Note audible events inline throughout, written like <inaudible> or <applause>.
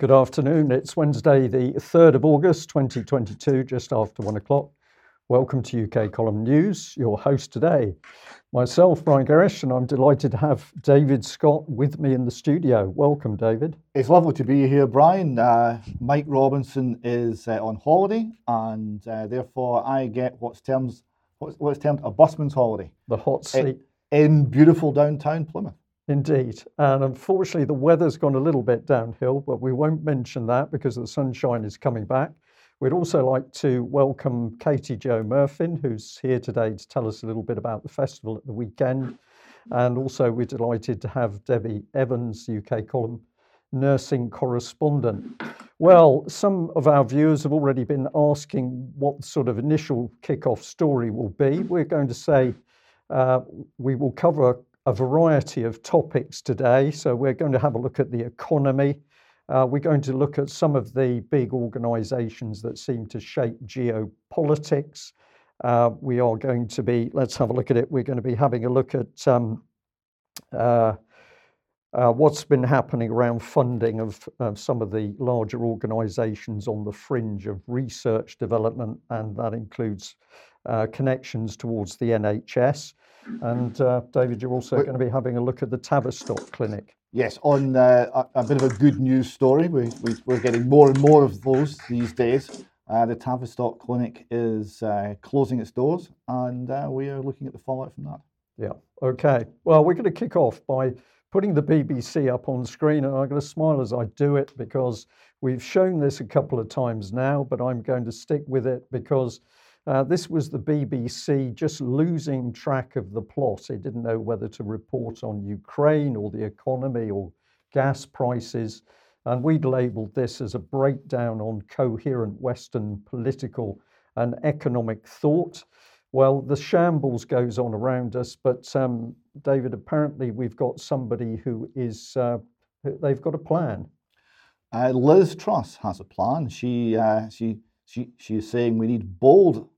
Good afternoon. It's Wednesday, the 3rd of August 2022, just after one o'clock. Welcome to UK Column News. Your host today, myself, Brian Gerrish, and I'm delighted to have David Scott with me in the studio. Welcome, David. It's lovely to be here, Brian. Uh, Mike Robinson is uh, on holiday, and uh, therefore I get what's termed what's, what's termed a busman's holiday. The hot seat in, in beautiful downtown Plymouth. Indeed. And unfortunately, the weather's gone a little bit downhill, but we won't mention that because the sunshine is coming back. We'd also like to welcome Katie Jo Murfin, who's here today to tell us a little bit about the festival at the weekend. And also, we're delighted to have Debbie Evans, UK column nursing correspondent. Well, some of our viewers have already been asking what sort of initial kick-off story will be. We're going to say uh, we will cover a variety of topics today. So we're going to have a look at the economy. Uh, we're going to look at some of the big organizations that seem to shape geopolitics. Uh, we are going to be, let's have a look at it. We're going to be having a look at um, uh, uh what's been happening around funding of, of, some of the larger organizations on the fringe of research development, and that includes uh, connections towards the NHS. And uh, David, you're also going to be having a look at the Tavistock Clinic. Yes, on uh, a, a, bit of a good news story. We, we, are getting more and more of those these days. Uh, the Tavistock Clinic is uh, closing its doors, and uh, we are looking at the fallout from that. Yeah, okay. Well, we're going to kick off by putting the BBC up on screen, and I'm going to smile as I do it because we've shown this a couple of times now, but I'm going to stick with it because uh, this was the BBC just losing track of the plot. It didn't know whether to report on Ukraine or the economy or gas prices. And we'd labelled this as a breakdown on coherent Western political and economic thought. Well, the shambles goes on around us, but um, David, apparently we've got somebody who is, uh, they've got a plan. Uh, Liz Truss has a plan. She, uh, she she, she is saying we need bold,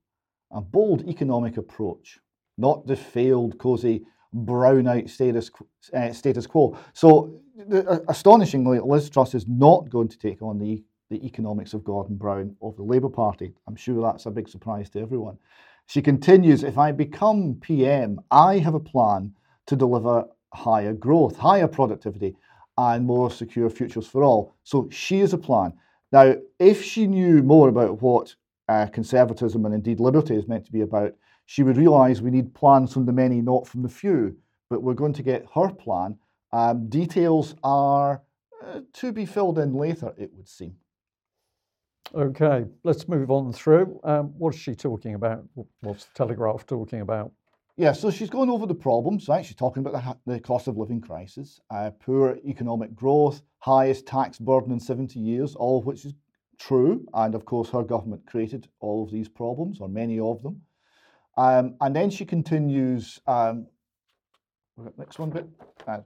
a bold economic approach, not the failed, cosy, brown-out status, uh, status quo. So, uh, astonishingly, Liz Truss is not going to take on the, the economics of Gordon Brown of the Labour Party. I'm sure that's a big surprise to everyone. She continues, if I become PM, I have a plan to deliver higher growth, higher productivity, and more secure futures for all. So she has a plan. Now, if she knew more about what uh, conservatism and indeed liberty is meant to be about, she would realise we need plans from the many, not from the few. But we're going to get her plan. Um, details are uh, to be filled in later, it would seem. Okay, let's move on through. Um, what's she talking about? What's the Telegraph talking about? Yeah, so she's going over the problems, right? She's talking about the, the cost of living crisis, uh, poor economic growth, highest tax burden in 70 years, all of which is true. And of course, her government created all of these problems, or many of them. Um, and then she continues, um, next one bit. Uh,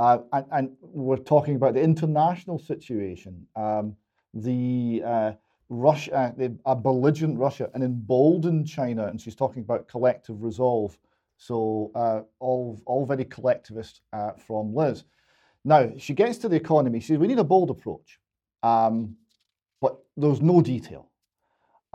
uh, and, and, we're talking about the international situation, um, the uh, Russia, the, a belligerent Russia, an emboldened China, and she's talking about collective resolve. So uh, all, all very collectivist uh, from Liz. Now, she gets to the economy. She says, we need a bold approach, um, but there's no detail.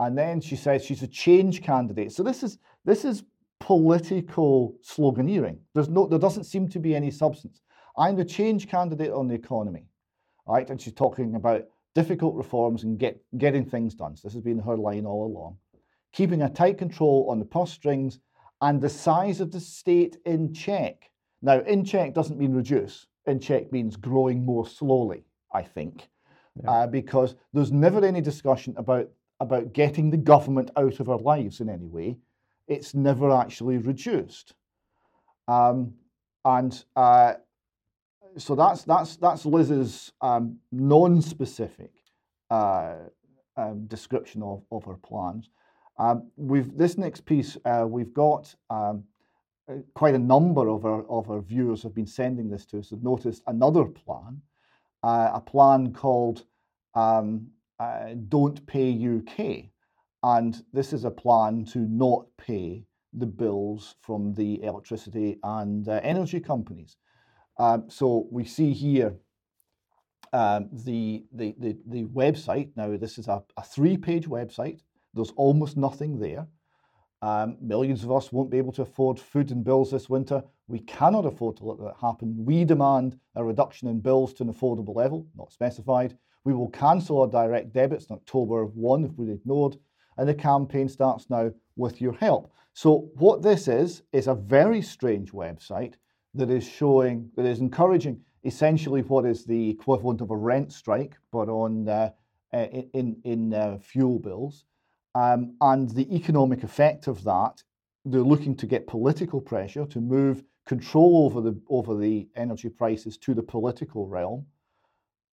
And then she says she's a change candidate. So this is, this is political sloganeering. There's no, there doesn't seem to be any substance. I'm the change candidate on the economy, right? And she's talking about difficult reforms and get, getting things done. So this has been her line all along. Keeping a tight control on the purse strings and the size of the state in check. Now, in check doesn't mean reduce. In check means growing more slowly, I think, yeah. uh, because there's never any discussion about, about getting the government out of our lives in any way. It's never actually reduced. Um, and uh, so that's, that's, that's Liz's um, non-specific uh, um, description of, of her plans. Um, we've this next piece, uh, we've got um, uh, quite a number of our of our viewers have been sending this to us. Have noticed another plan, uh, a plan called um, uh, "Don't Pay UK," and this is a plan to not pay the bills from the electricity and uh, energy companies. Um, so we see here um, the, the, the, the website, now this is a, a three page website, there's almost nothing there. Um, millions of us won't be able to afford food and bills this winter. We cannot afford to let that happen. We demand a reduction in bills to an affordable level, not specified. We will cancel our direct debits in October 1 if we're ignored. And the campaign starts now with your help. So, what this is, is a very strange website that is showing, that is encouraging essentially what is the equivalent of a rent strike, but on uh, in, in uh, fuel bills. Um, and the economic effect of that, they're looking to get political pressure to move control over the, over the energy prices to the political realm,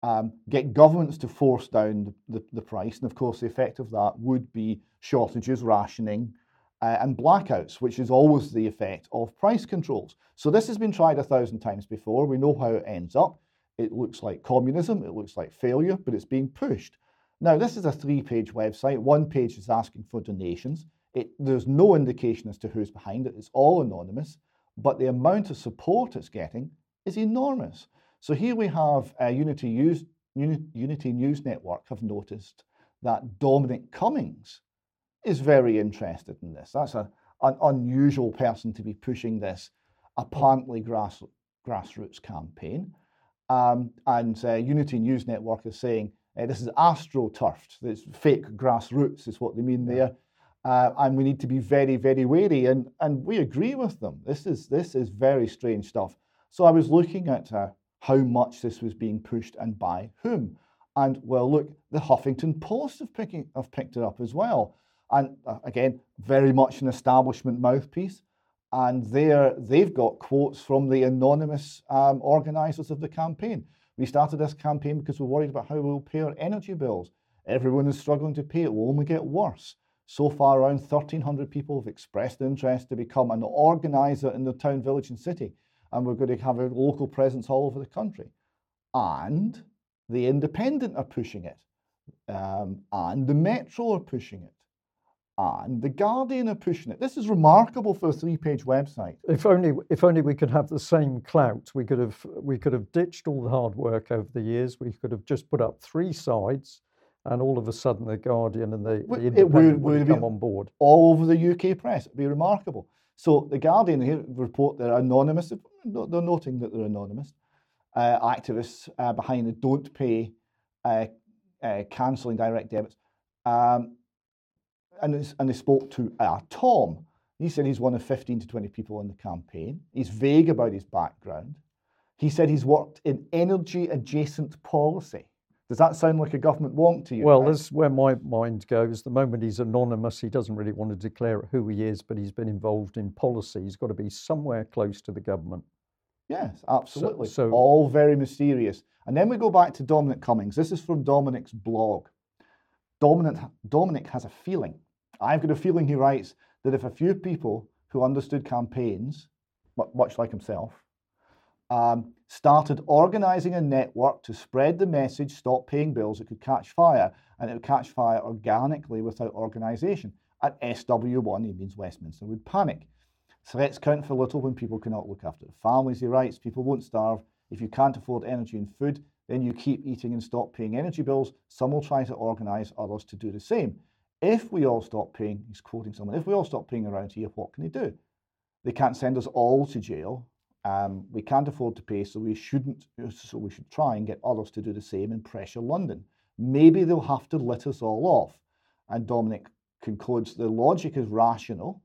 um, get governments to force down the, the, price. And of course, the effect of that would be shortages, rationing, uh, and blackouts, which is always the effect of price controls. So this has been tried a thousand times before. We know how it ends up. It looks like communism, it looks like failure, but it's being pushed. Now, this is a three page website. One page is asking for donations. It, there's no indication as to who's behind it, it's all anonymous, but the amount of support it's getting is enormous. So here we have uh, Unity, News, Unity News Network have noticed that Dominic Cummings is very interested in this. That's a, an unusual person to be pushing this apparently grass, grassroots campaign. Um, and uh, Unity News Network is saying uh, this is astroturfed. It's fake grassroots, is what they mean there. Uh, and we need to be very, very wary. And, and we agree with them. This is, this is very strange stuff. So I was looking at uh, how much this was being pushed and by whom. And well, look, the Huffington Post have, picking, have picked it up as well. And uh, again, very much an establishment mouthpiece. And there, they've got quotes from the anonymous um, organisers of the campaign. We started this campaign because we're worried about how we'll pay our energy bills. Everyone is struggling to pay. It will only get worse. So far, around 1,300 people have expressed interest to become an organiser in the town, village, and city. And we're going to have a local presence all over the country. And the Independent are pushing it. Um, and the Metro are pushing it and the Guardian are pushing it. This is remarkable for a three-page website. If only, if only we could have the same clout. We could have, we could have ditched all the hard work over the years. We could have just put up three sides, and all of a sudden, the Guardian and the, the Independent would, would come on board. All over the UK press. It'd be remarkable. So the Guardian here report they're anonymous. They're noting that they're anonymous. Uh, activists uh, behind the don't pay, uh, uh cancelling direct debits. Um, and, and they spoke to uh, Tom. He said he's one of 15 to 20 people in the campaign. He's vague about his background. He said he's worked in energy adjacent policy. Does that sound like a government wonk to you? Well, that's where my mind goes. The moment he's anonymous, he doesn't really want to declare who he is, but he's been involved in policy. He's got to be somewhere close to the government. Yes, absolutely. So, so all very mysterious. And then we go back to Dominic Cummings. This is from Dominic's blog. Dominic, Dominic has a feeling I've got a feeling, he writes, that if a few people who understood campaigns, much like himself, um, started organising a network to spread the message, stop paying bills, it could catch fire, and it would catch fire organically without organisation. At SW1, he means Westminster, would panic. Threats count for little when people cannot look after their families, he writes. People won't starve. If you can't afford energy and food, then you keep eating and stop paying energy bills. Some will try to organise others to do the same. If we all stop paying, he's quoting someone, if we all stop paying around here, what can they do? They can't send us all to jail. Um, we can't afford to pay, so we shouldn't. So we should try and get others to do the same and pressure London. Maybe they'll have to let us all off. And Dominic concludes the logic is rational.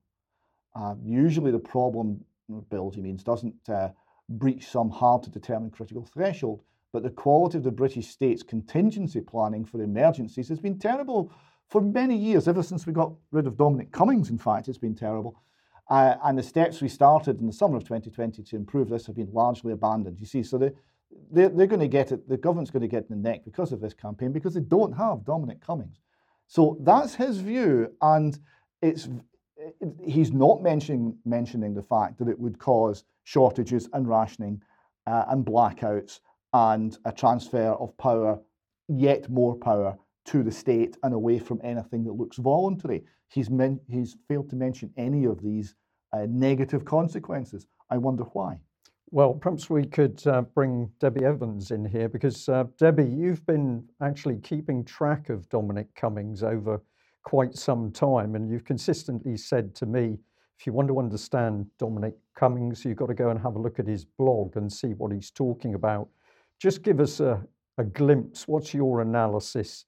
Uh, usually, the problem ability means doesn't uh, breach some hard to determine critical threshold, but the quality of the British state's contingency planning for emergencies has been terrible for many years, ever since we got rid of Dominic Cummings, in fact, it's been terrible. Uh, and the steps we started in the summer of 2020 to improve this have been largely abandoned. You see, so they, they're, they're going to get it, the government's going to get in the neck because of this campaign because they don't have Dominic Cummings. So that's his view, and it's he's not mentioning mentioning the fact that it would cause shortages and rationing uh, and blackouts and a transfer of power, yet more power to the state and away from anything that looks voluntary. He's, men- he's failed to mention any of these uh, negative consequences. I wonder why. Well, perhaps we could uh, bring Debbie Evans in here because, uh, Debbie, you've been actually keeping track of Dominic Cummings over quite some time, and you've consistently said to me, if you want to understand Dominic Cummings, you've got to go and have a look at his blog and see what he's talking about. Just give us a, a glimpse. What's your analysis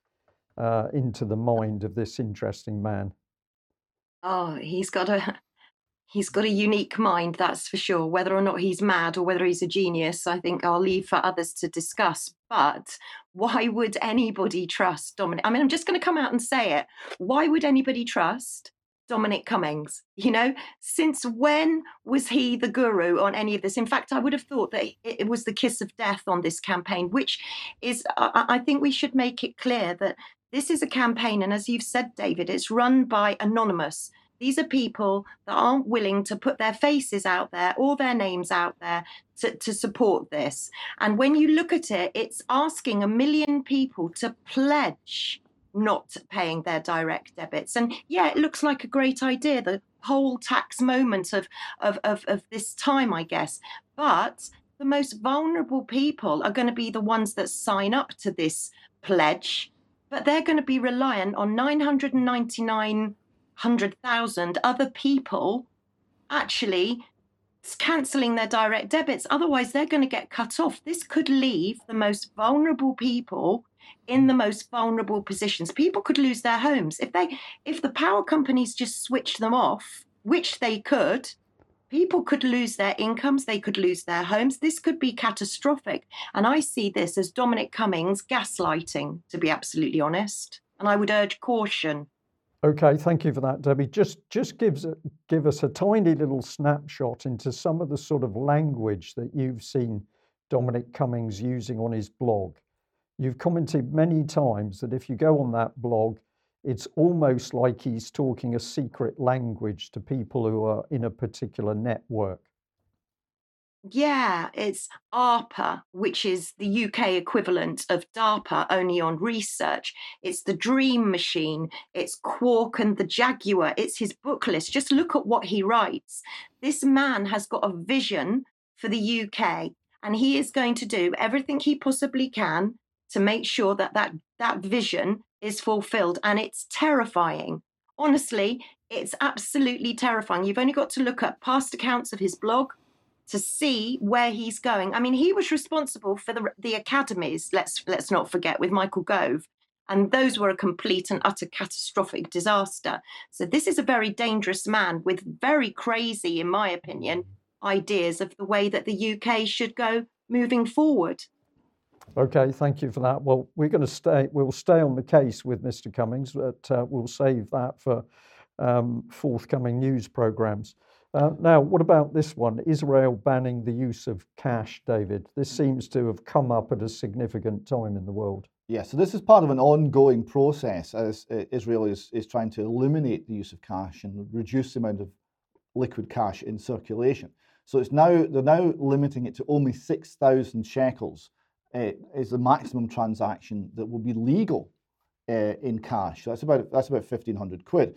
uh, into the mind of this interesting man? Oh, he's got a <laughs> he's got a unique mind, that's for sure. Whether or not he's mad or whether he's a genius, I think I'll leave for others to discuss. But why would anybody trust Dominic? I mean, I'm just going to come out and say it. Why would anybody trust Dominic Cummings? You know, since when was he the guru on any of this? In fact, I would have thought that it was the kiss of death on this campaign, which is, I think we should make it clear that this is a campaign, and as you've said, David, it's run by Anonymous. These are people that aren't willing to put their faces out there or their names out there to, to support this. And when you look at it, it's asking a million people to pledge not paying their direct debits. And yeah, it looks like a great idea, the whole tax moment of, of, of, of this time, I guess. But the most vulnerable people are going to be the ones that sign up to this pledge, but they're going to be reliant on 999 100,000 other people actually cancelling their direct debits. Otherwise, they're going to get cut off. This could leave the most vulnerable people in the most vulnerable positions. People could lose their homes if they if the power companies just switch them off, which they could. People could lose their incomes, they could lose their homes. This could be catastrophic. And I see this as Dominic Cummings gaslighting, to be absolutely honest. And I would urge caution. Okay, thank you for that, Debbie. Just just gives give us a tiny little snapshot into some of the sort of language that you've seen Dominic Cummings using on his blog. You've commented many times that if you go on that blog, it's almost like he's talking a secret language to people who are in a particular network. Yeah, it's ARPA, which is the UK equivalent of DARPA, only on research. It's the Dream Machine. It's Quark and the Jaguar. It's his book list. Just look at what he writes. This man has got a vision for the UK, and he is going to do everything he possibly can to make sure that that, that vision is fulfilled. And it's terrifying. Honestly, it's absolutely terrifying. You've only got to look at past accounts of his blog to see where he's going. I mean, he was responsible for the the academies. Let's let's not forget with Michael Gove, and those were a complete and utter catastrophic disaster. So this is a very dangerous man with very crazy, in my opinion, ideas of the way that the UK should go moving forward. Okay, thank you for that. Well, we're going to stay. We'll stay on the case with Mr. Cummings, but uh, we'll save that for um, forthcoming news programs. Uh, now, what about this one? Israel banning the use of cash, David. This seems to have come up at a significant time in the world. Yeah, so this is part of an ongoing process as uh, Israel is, is trying to eliminate the use of cash and reduce the amount of liquid cash in circulation. So it's now they're now limiting it to only 6,000 shekels uh, is the maximum transaction that will be legal uh, in cash. That's about that's about 1,500 quid.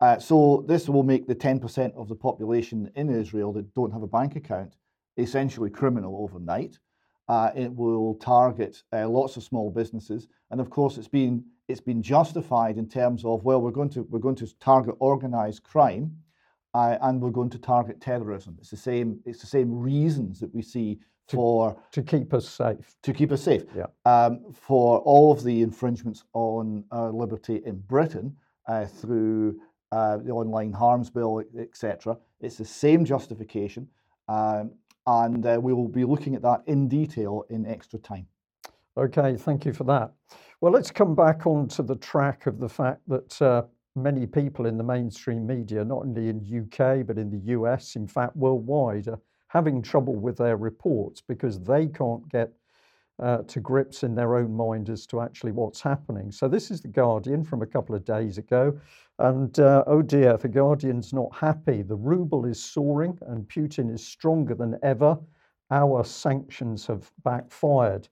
Uh, so this will make the 10% of the population in Israel that don't have a bank account essentially criminal overnight. Uh, it will target uh, lots of small businesses, and of course, it's been it's been justified in terms of well, we're going to we're going to target organised crime, uh, and we're going to target terrorism. It's the same it's the same reasons that we see to, for to keep us safe. To keep us safe. Yeah. Um, for all of the infringements on our liberty in Britain uh, through uh, the online harms bill, etc. It's the same justification, um, and uh, we will be looking at that in detail in extra time. Okay, thank you for that. Well, let's come back onto the track of the fact that uh, many people in the mainstream media, not only in UK but in the US, in fact worldwide, are having trouble with their reports because they can't get uh, to grips in their own mind as to actually what's happening. So this is the Guardian from a couple of days ago. And uh, oh dear, the Guardian's not happy. The ruble is soaring and Putin is stronger than ever. Our sanctions have backfired.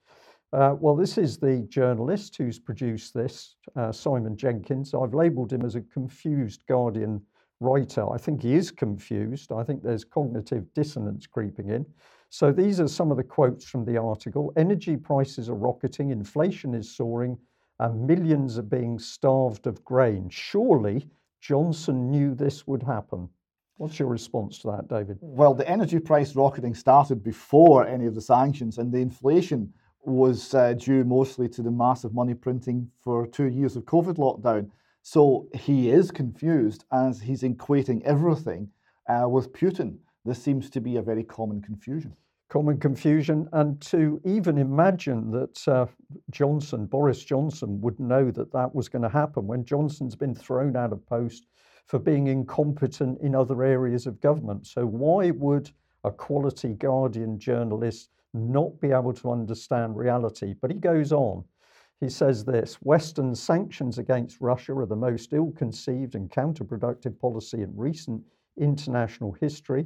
Uh, well, this is the journalist who's produced this, uh, Simon Jenkins. I've labelled him as a confused Guardian writer. I think he is confused. I think there's cognitive dissonance creeping in. So these are some of the quotes from the article. Energy prices are rocketing, inflation is soaring, and millions are being starved of grain. Surely Johnson knew this would happen. What's your response to that, David? Well, the energy price rocketing started before any of the sanctions, and the inflation was uh, due mostly to the massive money printing for two years of COVID lockdown. So he is confused as he's equating everything uh, with Putin. This seems to be a very common confusion. Common confusion, and to even imagine that uh, Johnson, Boris Johnson, would know that that was going to happen when Johnson's been thrown out of post for being incompetent in other areas of government. So, why would a quality Guardian journalist not be able to understand reality? But he goes on. He says this Western sanctions against Russia are the most ill conceived and counterproductive policy in recent international history.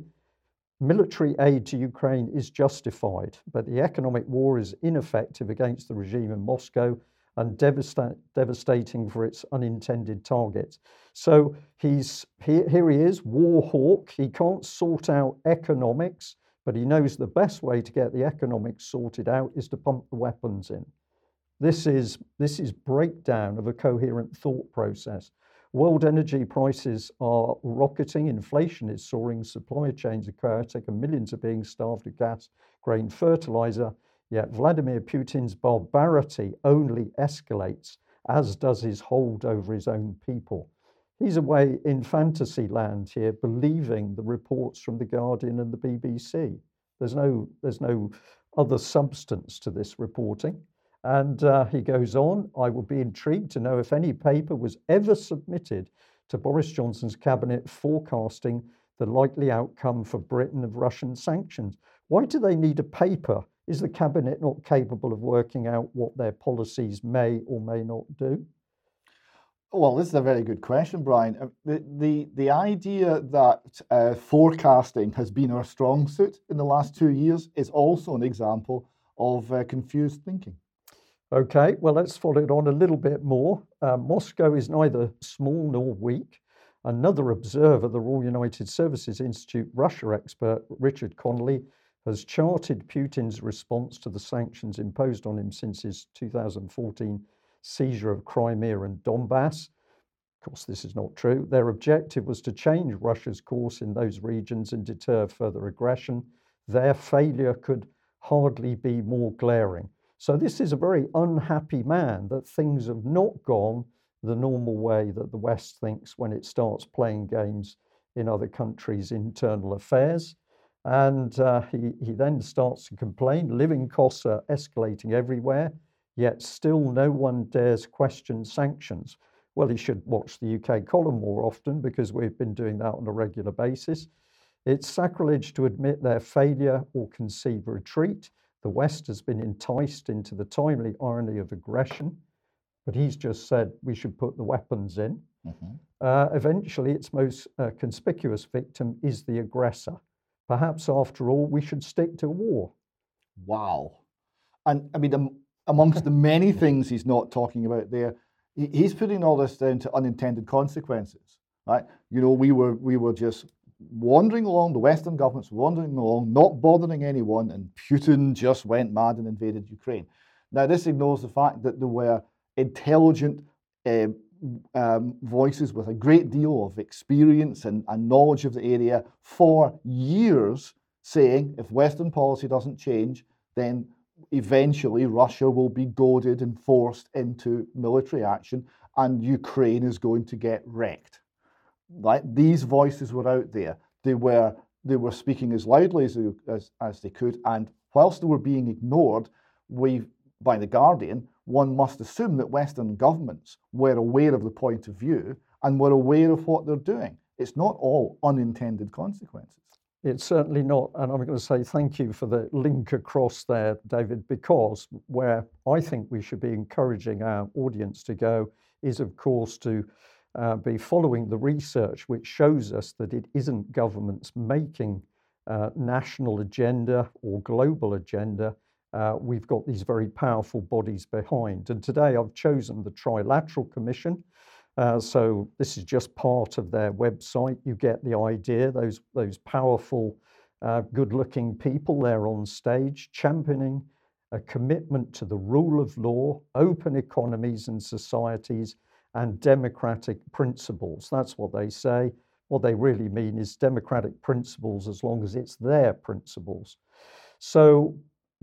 Military aid to Ukraine is justified, but the economic war is ineffective against the regime in Moscow and devasta- devastating for its unintended targets. So he's here he is, war hawk. He can't sort out economics, but he knows the best way to get the economics sorted out is to pump the weapons in. This is this is breakdown of a coherent thought process. World energy prices are rocketing, inflation is soaring, supply chains are chaotic, and millions are being starved of gas, grain, fertilizer. Yet Vladimir Putin's barbarity only escalates, as does his hold over his own people. He's away in fantasy land here, believing the reports from The Guardian and the BBC. There's no, there's no other substance to this reporting. And uh, he goes on, I would be intrigued to know if any paper was ever submitted to Boris Johnson's cabinet forecasting the likely outcome for Britain of Russian sanctions. Why do they need a paper is the Cabinet not capable of working out what their policies may or may not do? Well, this is a very good question, Brian. Uh, the, the, the idea that uh, forecasting has been our strong suit in the last two years is also an example of uh, confused thinking. Okay, well, let's follow it on a little bit more. Uh, Moscow is neither small nor weak. Another observer, the Royal United Services Institute Russia expert Richard Connolly, has charted Putin's response to the sanctions imposed on him since his 2014 seizure of Crimea and Donbass. Of course, this is not true. Their objective was to change Russia's course in those regions and deter further aggression. Their failure could hardly be more glaring. So, this is a very unhappy man that things have not gone the normal way that the West thinks when it starts playing games in other countries' internal affairs. And uh, he, he then starts to complain living costs are escalating everywhere, yet still no one dares question sanctions. Well, he should watch the UK column more often because we've been doing that on a regular basis. It's sacrilege to admit their failure or concede retreat. The West has been enticed into the timely irony of aggression, but he's just said we should put the weapons in. Mm-hmm. Uh, eventually, its most uh, conspicuous victim is the aggressor. Perhaps after all, we should stick to war. Wow. And I mean, um, amongst the many <laughs> things he's not talking about there, he's putting all this down to unintended consequences, right? You know, we were we were just wandering along, the Western governments wandering along, not bothering anyone, and Putin just went mad and invaded Ukraine. Now, this ignores the fact that there were intelligent uh, um, voices with a great deal of experience and, and knowledge of the area for years saying if Western policy doesn't change, then eventually Russia will be goaded and forced into military action and Ukraine is going to get wrecked. Right? These voices were out there. They were they were speaking as loudly as, as, as they could, and whilst they were being ignored, we by the Guardian, one must assume that Western governments were aware of the point of view and were aware of what they're doing. It's not all unintended consequences. It's certainly not. And I'm going to say thank you for the link across there, David, because where I think we should be encouraging our audience to go is, of course, to uh, be following the research which shows us that it isn't governments making uh, national agenda or global agenda uh, we've got these very powerful bodies behind. And today I've chosen the Trilateral Commission. Uh, so this is just part of their website. You get the idea. Those those powerful uh, good looking people there on stage championing a commitment to the rule of law, open economies and societies, and democratic principles. That's what they say. What they really mean is democratic principles as long as it's their principles. So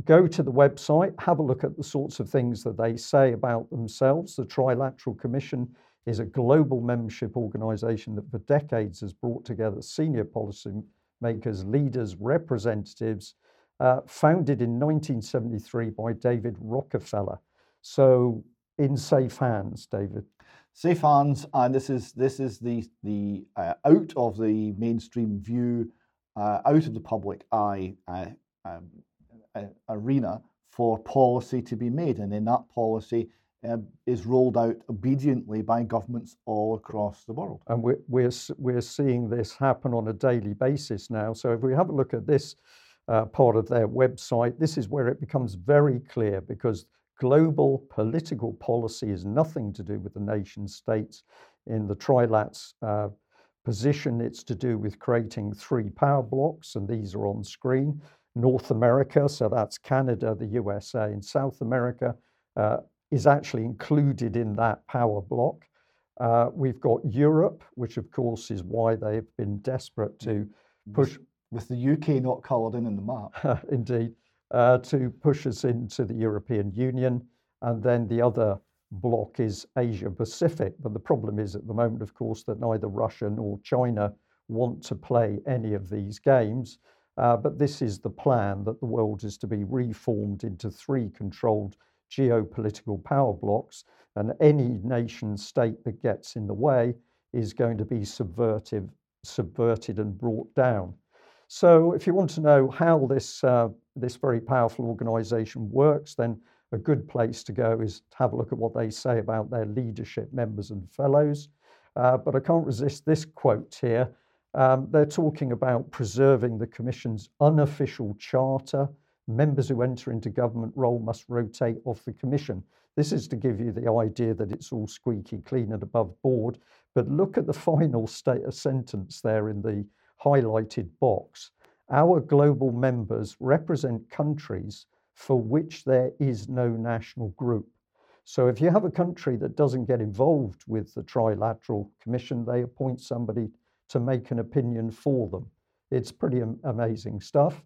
go to the website, have a look at the sorts of things that they say about themselves. The Trilateral Commission is a global membership organization that for decades has brought together senior policymakers, leaders, representatives, uh, founded in 1973 by David Rockefeller. So in safe hands, David. Safe hands, and this is this is the the uh, out of the mainstream view, uh, out of the public eye uh, um, arena for policy to be made, and then that policy uh, is rolled out obediently by governments all across the world. And we're, we're, we're seeing this happen on a daily basis now. So if we have a look at this uh, part of their website, this is where it becomes very clear because global political policy is nothing to do with the nation states. In the trilat's uh, position, it's to do with creating three power blocks, and these are on screen. North America, so that's Canada, the USA, and South America uh, is actually included in that power block. Uh, we've got Europe, which of course is why they've been desperate to push. With the UK not coloured in in the map. <laughs> Indeed, uh, to push us into the European Union. And then the other block is Asia Pacific. But the problem is at the moment, of course, that neither Russia nor China want to play any of these games. Uh, but this is the plan that the world is to be reformed into three controlled geopolitical power blocks, and any nation state that gets in the way is going to be subverted, subverted and brought down. So, if you want to know how this uh, this very powerful organisation works, then a good place to go is to have a look at what they say about their leadership members and fellows. Uh, but I can't resist this quote here. Um, they're talking about preserving the Commission's unofficial charter. Members who enter into government role must rotate off the Commission. This is to give you the idea that it's all squeaky clean and above board. But look at the <laughs> final state, sentence there in the highlighted box. Our global members represent countries for which there is no national group. So if you have a country that doesn't get involved with the Trilateral Commission, they appoint somebody to make an opinion for them. It's pretty am- amazing stuff.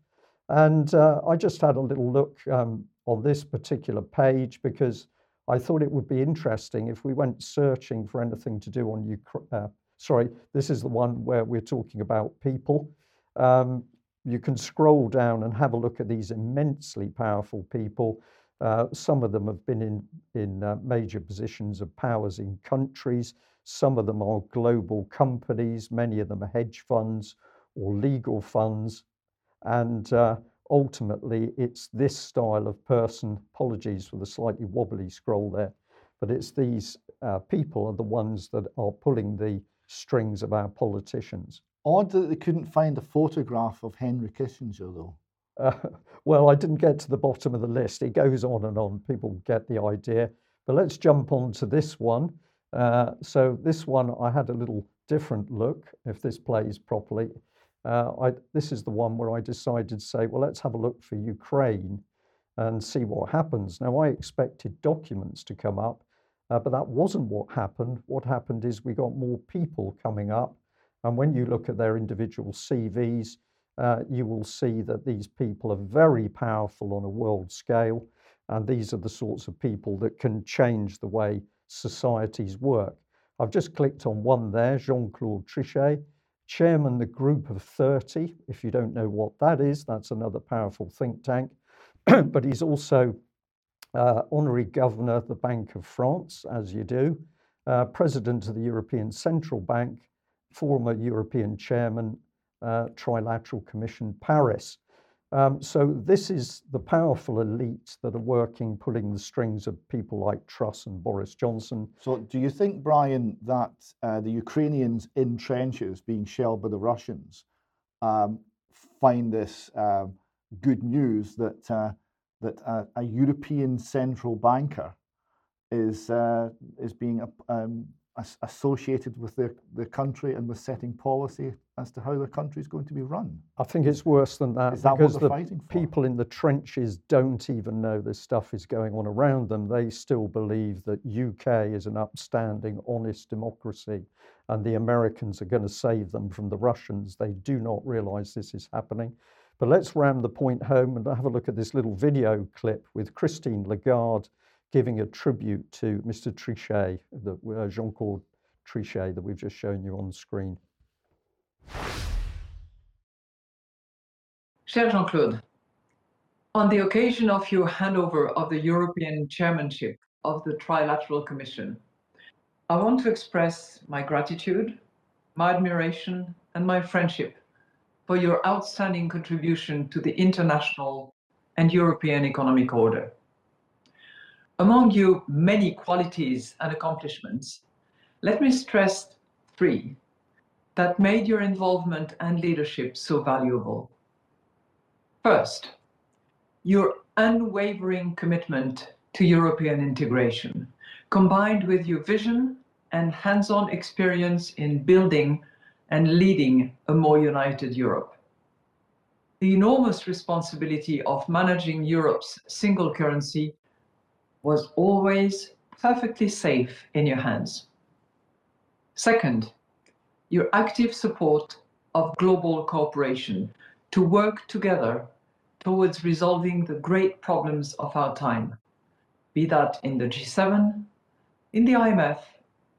And uh, I just had a little look um, on this particular page because I thought it would be interesting if we went searching for anything to do on Ukraine. Uh, sorry, this is the one where we're talking about people. Um, you can scroll down and have a look at these immensely powerful people. Uh, some of them have been in, in uh, major positions of powers in countries. Some of them are global companies, many of them are hedge funds or legal funds. And uh, ultimately, it's this style of person, apologies for the slightly wobbly scroll there, but it's these uh, people are the ones that are pulling the strings of our politicians. Odd that they couldn't find a photograph of Henry Kissinger, though. Uh, <laughs> well, I didn't get to the bottom of the list. It goes on and on. People get the idea. But let's jump on to this one. Uh, so this one, I had a little different look, if this plays properly. Uh, I, this is the one where I decided to say, well, let's have a look for Ukraine and see what happens. Now, I expected documents to come up, uh, but that wasn't what happened. What happened is we got more people coming up. And when you look at their individual CVs, uh, you will see that these people are very powerful on a world scale. And these are the sorts of people that can change the way societies work. I've just clicked on one there, Jean Claude Trichet, chairman the Group of 30. If you don't know what that is, that's another powerful think tank. <clears throat> but he's also uh, honorary governor of the Bank of France, as you do, uh, president of the European Central Bank, former European chairman, uh, Trilateral Commission, Paris. Um, so this is the powerful elite that are working, pulling the strings of people like Truss and Boris Johnson. So do you think, Brian, that uh, the Ukrainians in trenches being shelled by the Russians um, find this uh, good news that uh, that a European central banker is uh, is being um, as, associated with their, their country and with setting policy as to how their country is going to be run. I think it's worse than that, Is that what because they're the fighting for? people in the trenches don't even know this stuff is going on around them. They still believe that UK is an upstanding, honest democracy and the Americans are going to save them from the Russians. They do not realize this is happening. But let's ram the point home and have a look at this little video clip with Christine Lagarde giving a tribute to Mr. Trichet, the, uh, Jean-Claude Trichet that we've just shown you on screen. Cher Jean-Claude, on the occasion of your handover of the European chairmanship of the Trilateral Commission, I want to express my gratitude, my admiration, and my friendship for your outstanding contribution to the international and European economic order. Among your many qualities and accomplishments, let me stress three that made your involvement and leadership so valuable. First, your unwavering commitment to European integration, combined with your vision and hands-on experience in building and leading a more united Europe. The enormous responsibility of managing Europe's single currency was always perfectly safe in your hands. Second, your active support of global cooperation to work together towards resolving the great problems of our time, be that in the G7, in the IMF,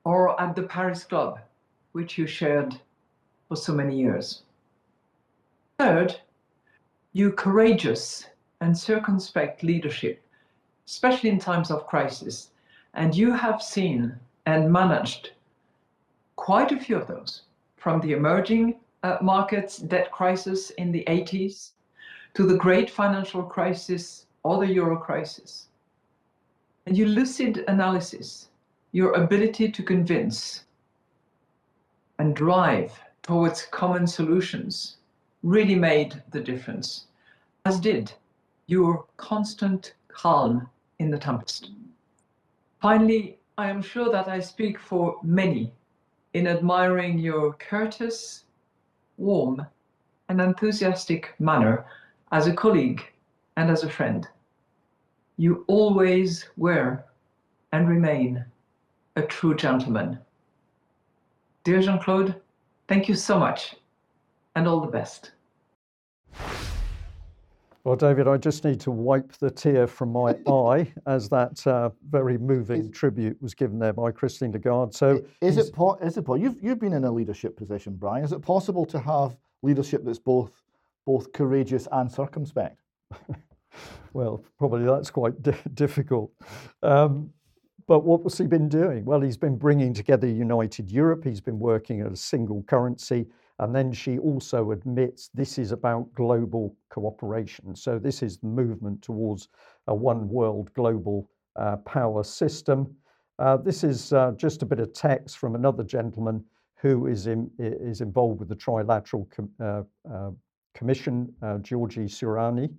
or at the Paris Club, which you shared for so many years. Third, your courageous and circumspect leadership, especially in times of crisis, and you have seen and managed quite a few of those, from the emerging uh, markets debt crisis in the 80s to the great financial crisis or the euro crisis. And your lucid analysis, your ability to convince and drive towards common solutions really made the difference, as did your constant calm in the tempest. Finally, I am sure that I speak for many in admiring your courteous, warm, and enthusiastic manner as a colleague and as a friend. You always were and remain a true gentleman. Dear Jean Claude, thank you so much and all the best. Well, David, I just need to wipe the tear from my <laughs> eye as that uh, very moving tribute was given there by Christine Lagarde. So, Is it, po- is it po- you've, you've been in a leadership position, Brian. Is it possible to have leadership that's both, both courageous and circumspect? <laughs> well, probably that's quite di- difficult. Um, but what has he been doing? Well, he's been bringing together United Europe. He's been working at a single currency. And then she also admits this is about global cooperation. So this is the movement towards a one world global uh, power system. Uh, this is uh, just a bit of text from another gentleman who is, in, is involved with the Trilateral Com- uh, uh, Commission, uh, György Surányi.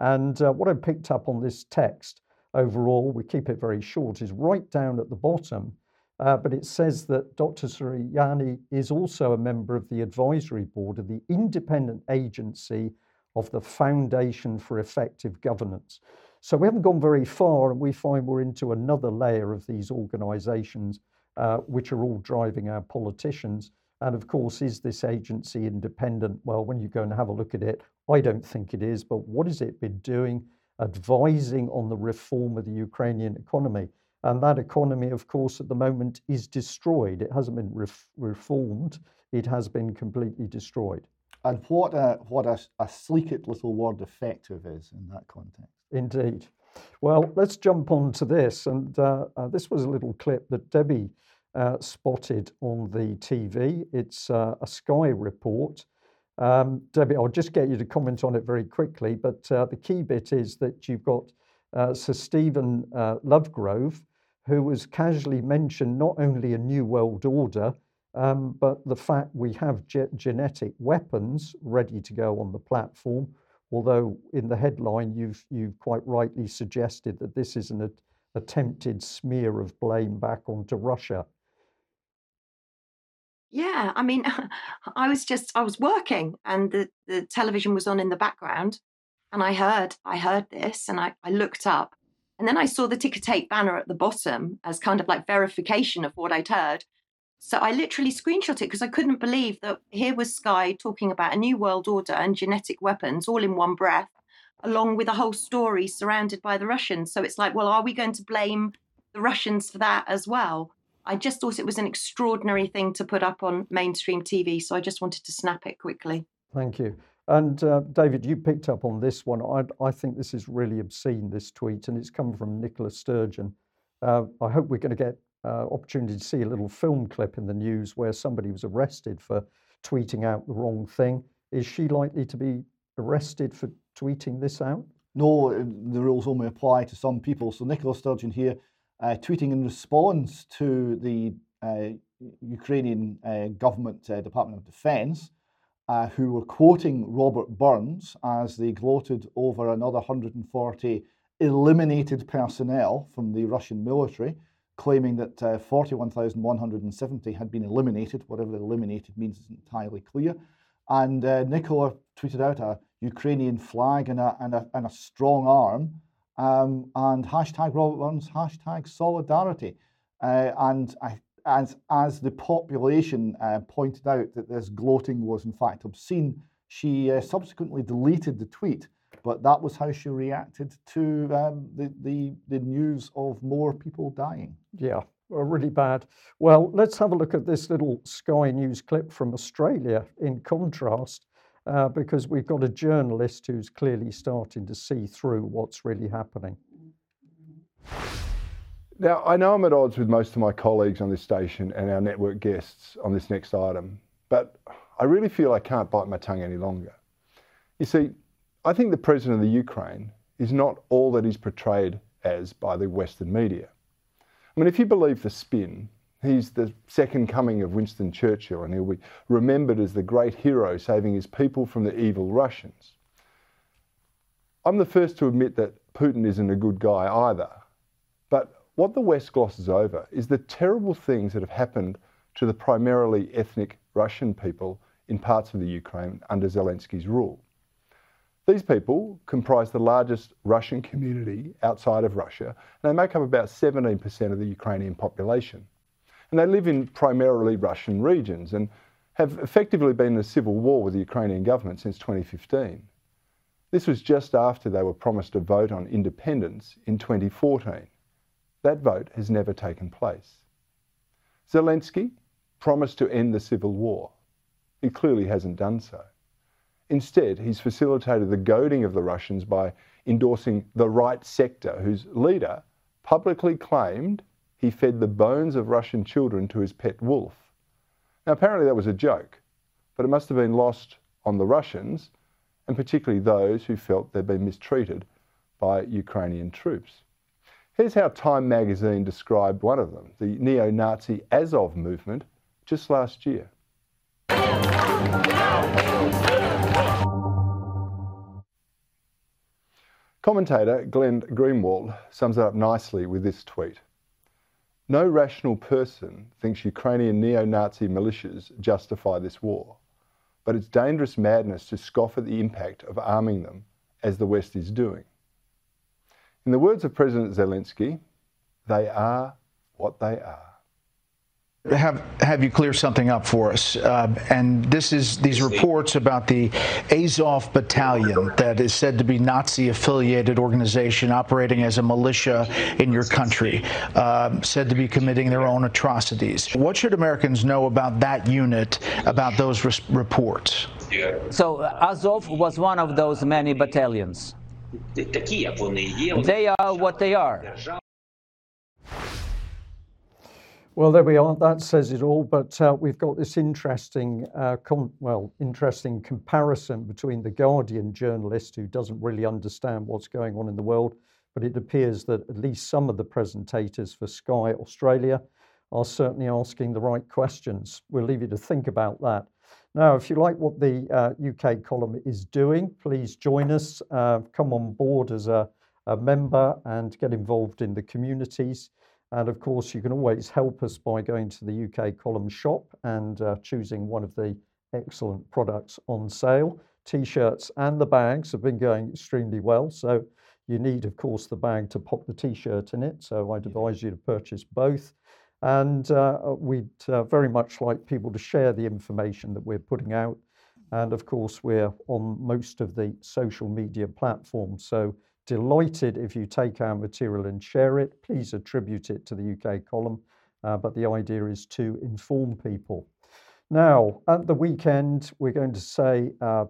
And what I picked up on this text overall, we keep it very short, is right down at the bottom uh, but it says that Dr. Surányi is also a member of the advisory board of the independent agency of the Foundation for Effective Governance. So we haven't gone very far, and we find we're into another layer of these organizations, uh, which are all driving our politicians. And of course, is this agency independent? Well, when you go and have a look at it, I don't think it is. But what has it been doing? Advising on the reform of the Ukrainian economy. And that economy, of course, at the moment is destroyed. It hasn't been ref- reformed, it has been completely destroyed. And what a, what a, a sleek little word effective is in that context. Indeed. Well, let's jump on to this. And uh, uh, this was a little clip that Debbie uh, spotted on the TV. It's uh, a Sky report. Um, Debbie, I'll just get you to comment on it very quickly. But uh, the key bit is that you've got uh, Sir Stephen Lovegrove who was casually mentioned not only a new world order, um, but the fact we have ge- genetic weapons ready to go on the platform. Although in the headline you've you've quite rightly suggested that this is an a- attempted smear of blame back onto Russia. Yeah, I mean, <laughs> I was just I was working and the, the television was on in the background and I heard I heard this and I, I looked up and then I saw the ticker tape banner at the bottom as kind of like verification of what I'd heard. So I literally screenshot it because I couldn't believe that here was Sky talking about a new world order and genetic weapons all in one breath, along with a whole story surrounded by the Russians. So it's like, well, are we going to blame the Russians for that as well? I just thought it was an extraordinary thing to put up on mainstream TV. So I just wanted to snap it quickly. Thank you. And uh, David, you picked up on this one. I, I, think this is really obscene, this tweet, and it's come from Nicola Sturgeon. Uh, I hope we're going to get uh, opportunity to see a little film clip in the news where somebody was arrested for tweeting out the wrong thing. Is she likely to be arrested for tweeting this out? No, the rules only apply to some people. So Nicola Sturgeon here, uh, tweeting in response to the uh, Ukrainian uh, government Department of Defence uh, who were quoting Robert Burns as they gloated over another 140 eliminated personnel from the Russian military, claiming that uh, 41,170 had been eliminated. Whatever eliminated means is entirely clear. And uh, Nicola tweeted out a Ukrainian flag and a, and a, and a strong arm, um, and hashtag Robert Burns, hashtag solidarity. Uh, and I as, as the population uh, pointed out that this gloating was in fact obscene, she uh, subsequently deleted the tweet. But that was how she reacted to um, the, the, the news of more people dying. Yeah, really bad. Well, let's have a look at this little Sky News clip from Australia in contrast, uh, because we've got a journalist who's clearly starting to see through what's really happening. Now, I know I'm at odds with most of my colleagues on this station and our network guests on this next item, but I really feel I can't bite my tongue any longer. You see, I think the president of the Ukraine is not all that he's portrayed as by the Western media. I mean, if you believe the spin, he's the second coming of Winston Churchill and he'll be remembered as the great hero saving his people from the evil Russians. I'm the first to admit that Putin isn't a good guy either, what the West glosses over is the terrible things that have happened to the primarily ethnic Russian people in parts of the Ukraine under Zelensky's rule. These people comprise the largest Russian community outside of Russia, and they make up about 17% of the Ukrainian population. And they live in primarily Russian regions and have effectively been in a civil war with the Ukrainian government since 2015. This was just after they were promised a vote on independence in 2014. That vote has never taken place. Zelensky promised to end the civil war. He clearly hasn't done so. Instead, he's facilitated the goading of the Russians by endorsing the right sector, whose leader publicly claimed he fed the bones of Russian children to his pet wolf. Now, apparently that was a joke, but it must have been lost on the Russians, and particularly those who felt they'd been mistreated by Ukrainian troops. Here's how Time magazine described one of them, the neo Nazi Azov movement, just last year. Commentator Glenn Greenwald sums it up nicely with this tweet. No rational person thinks Ukrainian neo Nazi militias justify this war, but it's dangerous madness to scoff at the impact of arming them as the West is doing. In the words of President Zelensky, they are what they are. Have have you clear something up for us? Uh, and this is these reports about the Azov Battalion that is said to be Nazi-affiliated organization operating as a militia in your country, uh, said to be committing their own atrocities. What should Americans know about that unit, about those reports? So Azov was one of those many battalions. They are what they are. Well, there we are. That says it all. But uh, we've got this interesting, uh, com- well, interesting comparison between the Guardian journalist who doesn't really understand what's going on in the world, but it appears that at least some of the presentators for Sky Australia are certainly asking the right questions. We'll leave you to think about that. Now, if you like what the uh, UK column is doing, please join us. Uh, come on board as a, a, member and get involved in the communities. And of course, you can always help us by going to the UK column shop and uh, choosing one of the excellent products on sale. T shirts and the bags have been going extremely well. So you need, of course, the bag to pop the t shirt in it. So I'd advise you to purchase both. And uh, we'd uh, very much like people to share the information that we're putting out. And of course, we're on most of the social media platforms. So delighted if you take our material and share it. Please attribute it to the UK column. Uh, but the idea is to inform people. Now, at the weekend, we're going to say uh,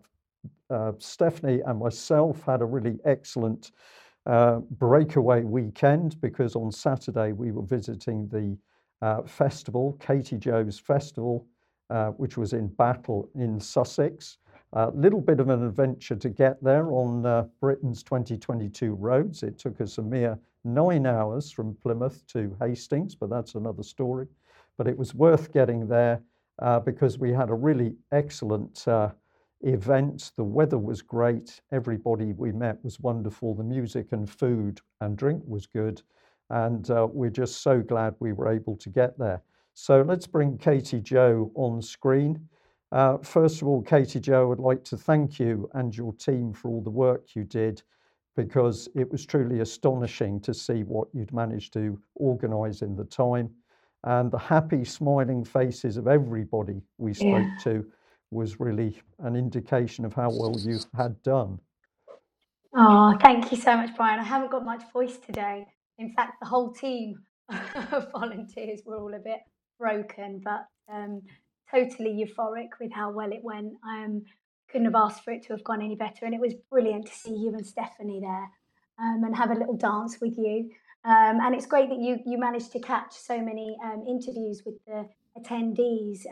uh, Stephanie and myself had a really excellent uh, breakaway weekend because on Saturday we were visiting the uh, festival, Katie Joe's Festival, uh, which was in Battle in Sussex. A little bit of an adventure to get there on uh, Britain's 2022 roads. It took us a mere nine hours from Plymouth to Hastings, but that's another story. But it was worth getting there uh, because we had a really excellent uh, event. The weather was great. Everybody we met was wonderful. The music and food and drink was good. And uh, we're just so glad we were able to get there. So let's bring Katie Joe on screen. Uh, first of all, Katie Joe, I'd like to thank you and your team for all the work you did because it was truly astonishing to see what you'd managed to organise in the time. And the happy, smiling faces of everybody we spoke yeah. to was really an indication of how well you had done. Oh, thank you so much, Brian. I haven't got much voice today. In fact, the whole team <laughs> of volunteers were all a bit broken, but um, totally euphoric with how well it went. I um, couldn't have asked for it to have gone any better, and it was brilliant to see you and Stephanie there um, and have a little dance with you. Um, and it's great that you you managed to catch so many um, interviews with the attendees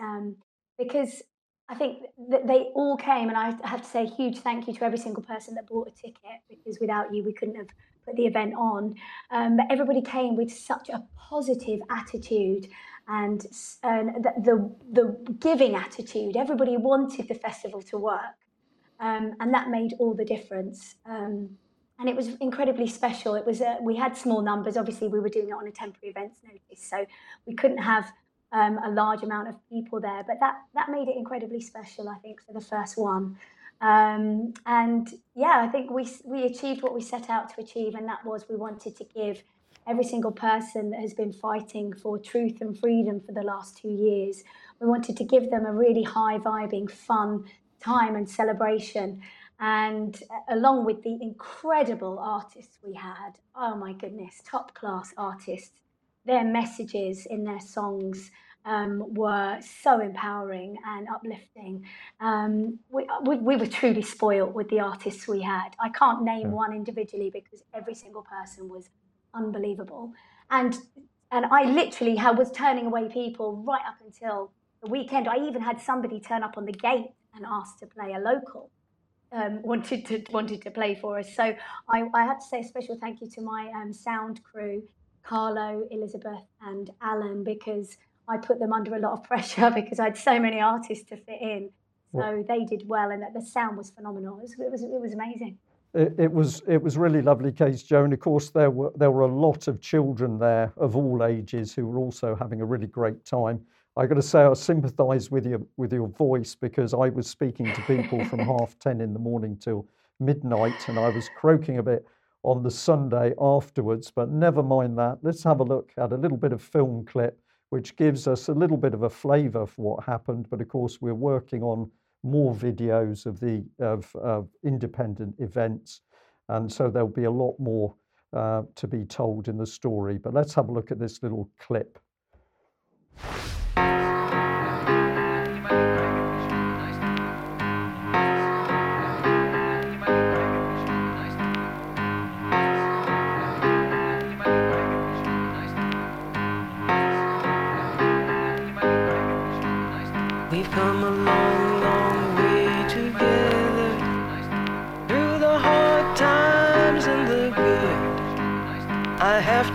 because I think that they all came, and I have to say a huge thank you to every single person that bought a ticket because without you, we couldn't have put the event on. Um, but everybody came with such a positive attitude and, and the, the, the giving attitude. Everybody wanted the festival to work, um, and that made all the difference. Um, and it was incredibly special. It was uh, we had small numbers. Obviously, we were doing it on a temporary events notice, so we couldn't have um, a large amount of people there. But that that made it incredibly special, I think, for the first one. Um, and yeah, I think we we achieved what we set out to achieve, and that was we wanted to give every single person that has been fighting for truth and freedom for the last two years. We wanted to give them a really high vibing, fun time and celebration. And uh, along with the incredible artists we had, oh my goodness, top class artists their messages in their songs um, were so empowering and uplifting. Um, we, we, we, were truly spoilt with the artists we had. I can't name yeah. one individually because every single person was unbelievable. And and I literally was turning away people right up until the weekend. I even had somebody turn up on the gate and ask to play a local. Um, wanted to wanted to play for us. So I, I have to say a special thank you to my um, sound crew Carlo, Elizabeth, and Alan because I put them under a lot of <laughs> pressure because I had so many artists to fit in. So they did well, and the sound was phenomenal. It was it was, it was amazing. It, it, was it was really lovely, Case Joe, and of course there were there were a lot of children there of all ages who were also having a really great time. I got to say I sympathise with you with your voice because I was speaking to people from <laughs> half ten in the morning till midnight, and I was croaking a bit on the Sunday afterwards. But never mind that. Let's have a look at a little bit of film clip, which gives us a little bit of a flavour for what happened. But of course, we're working on more videos of the of, of independent events, and so there'll be a lot more uh, to be told in the story. But let's have a look at this little clip.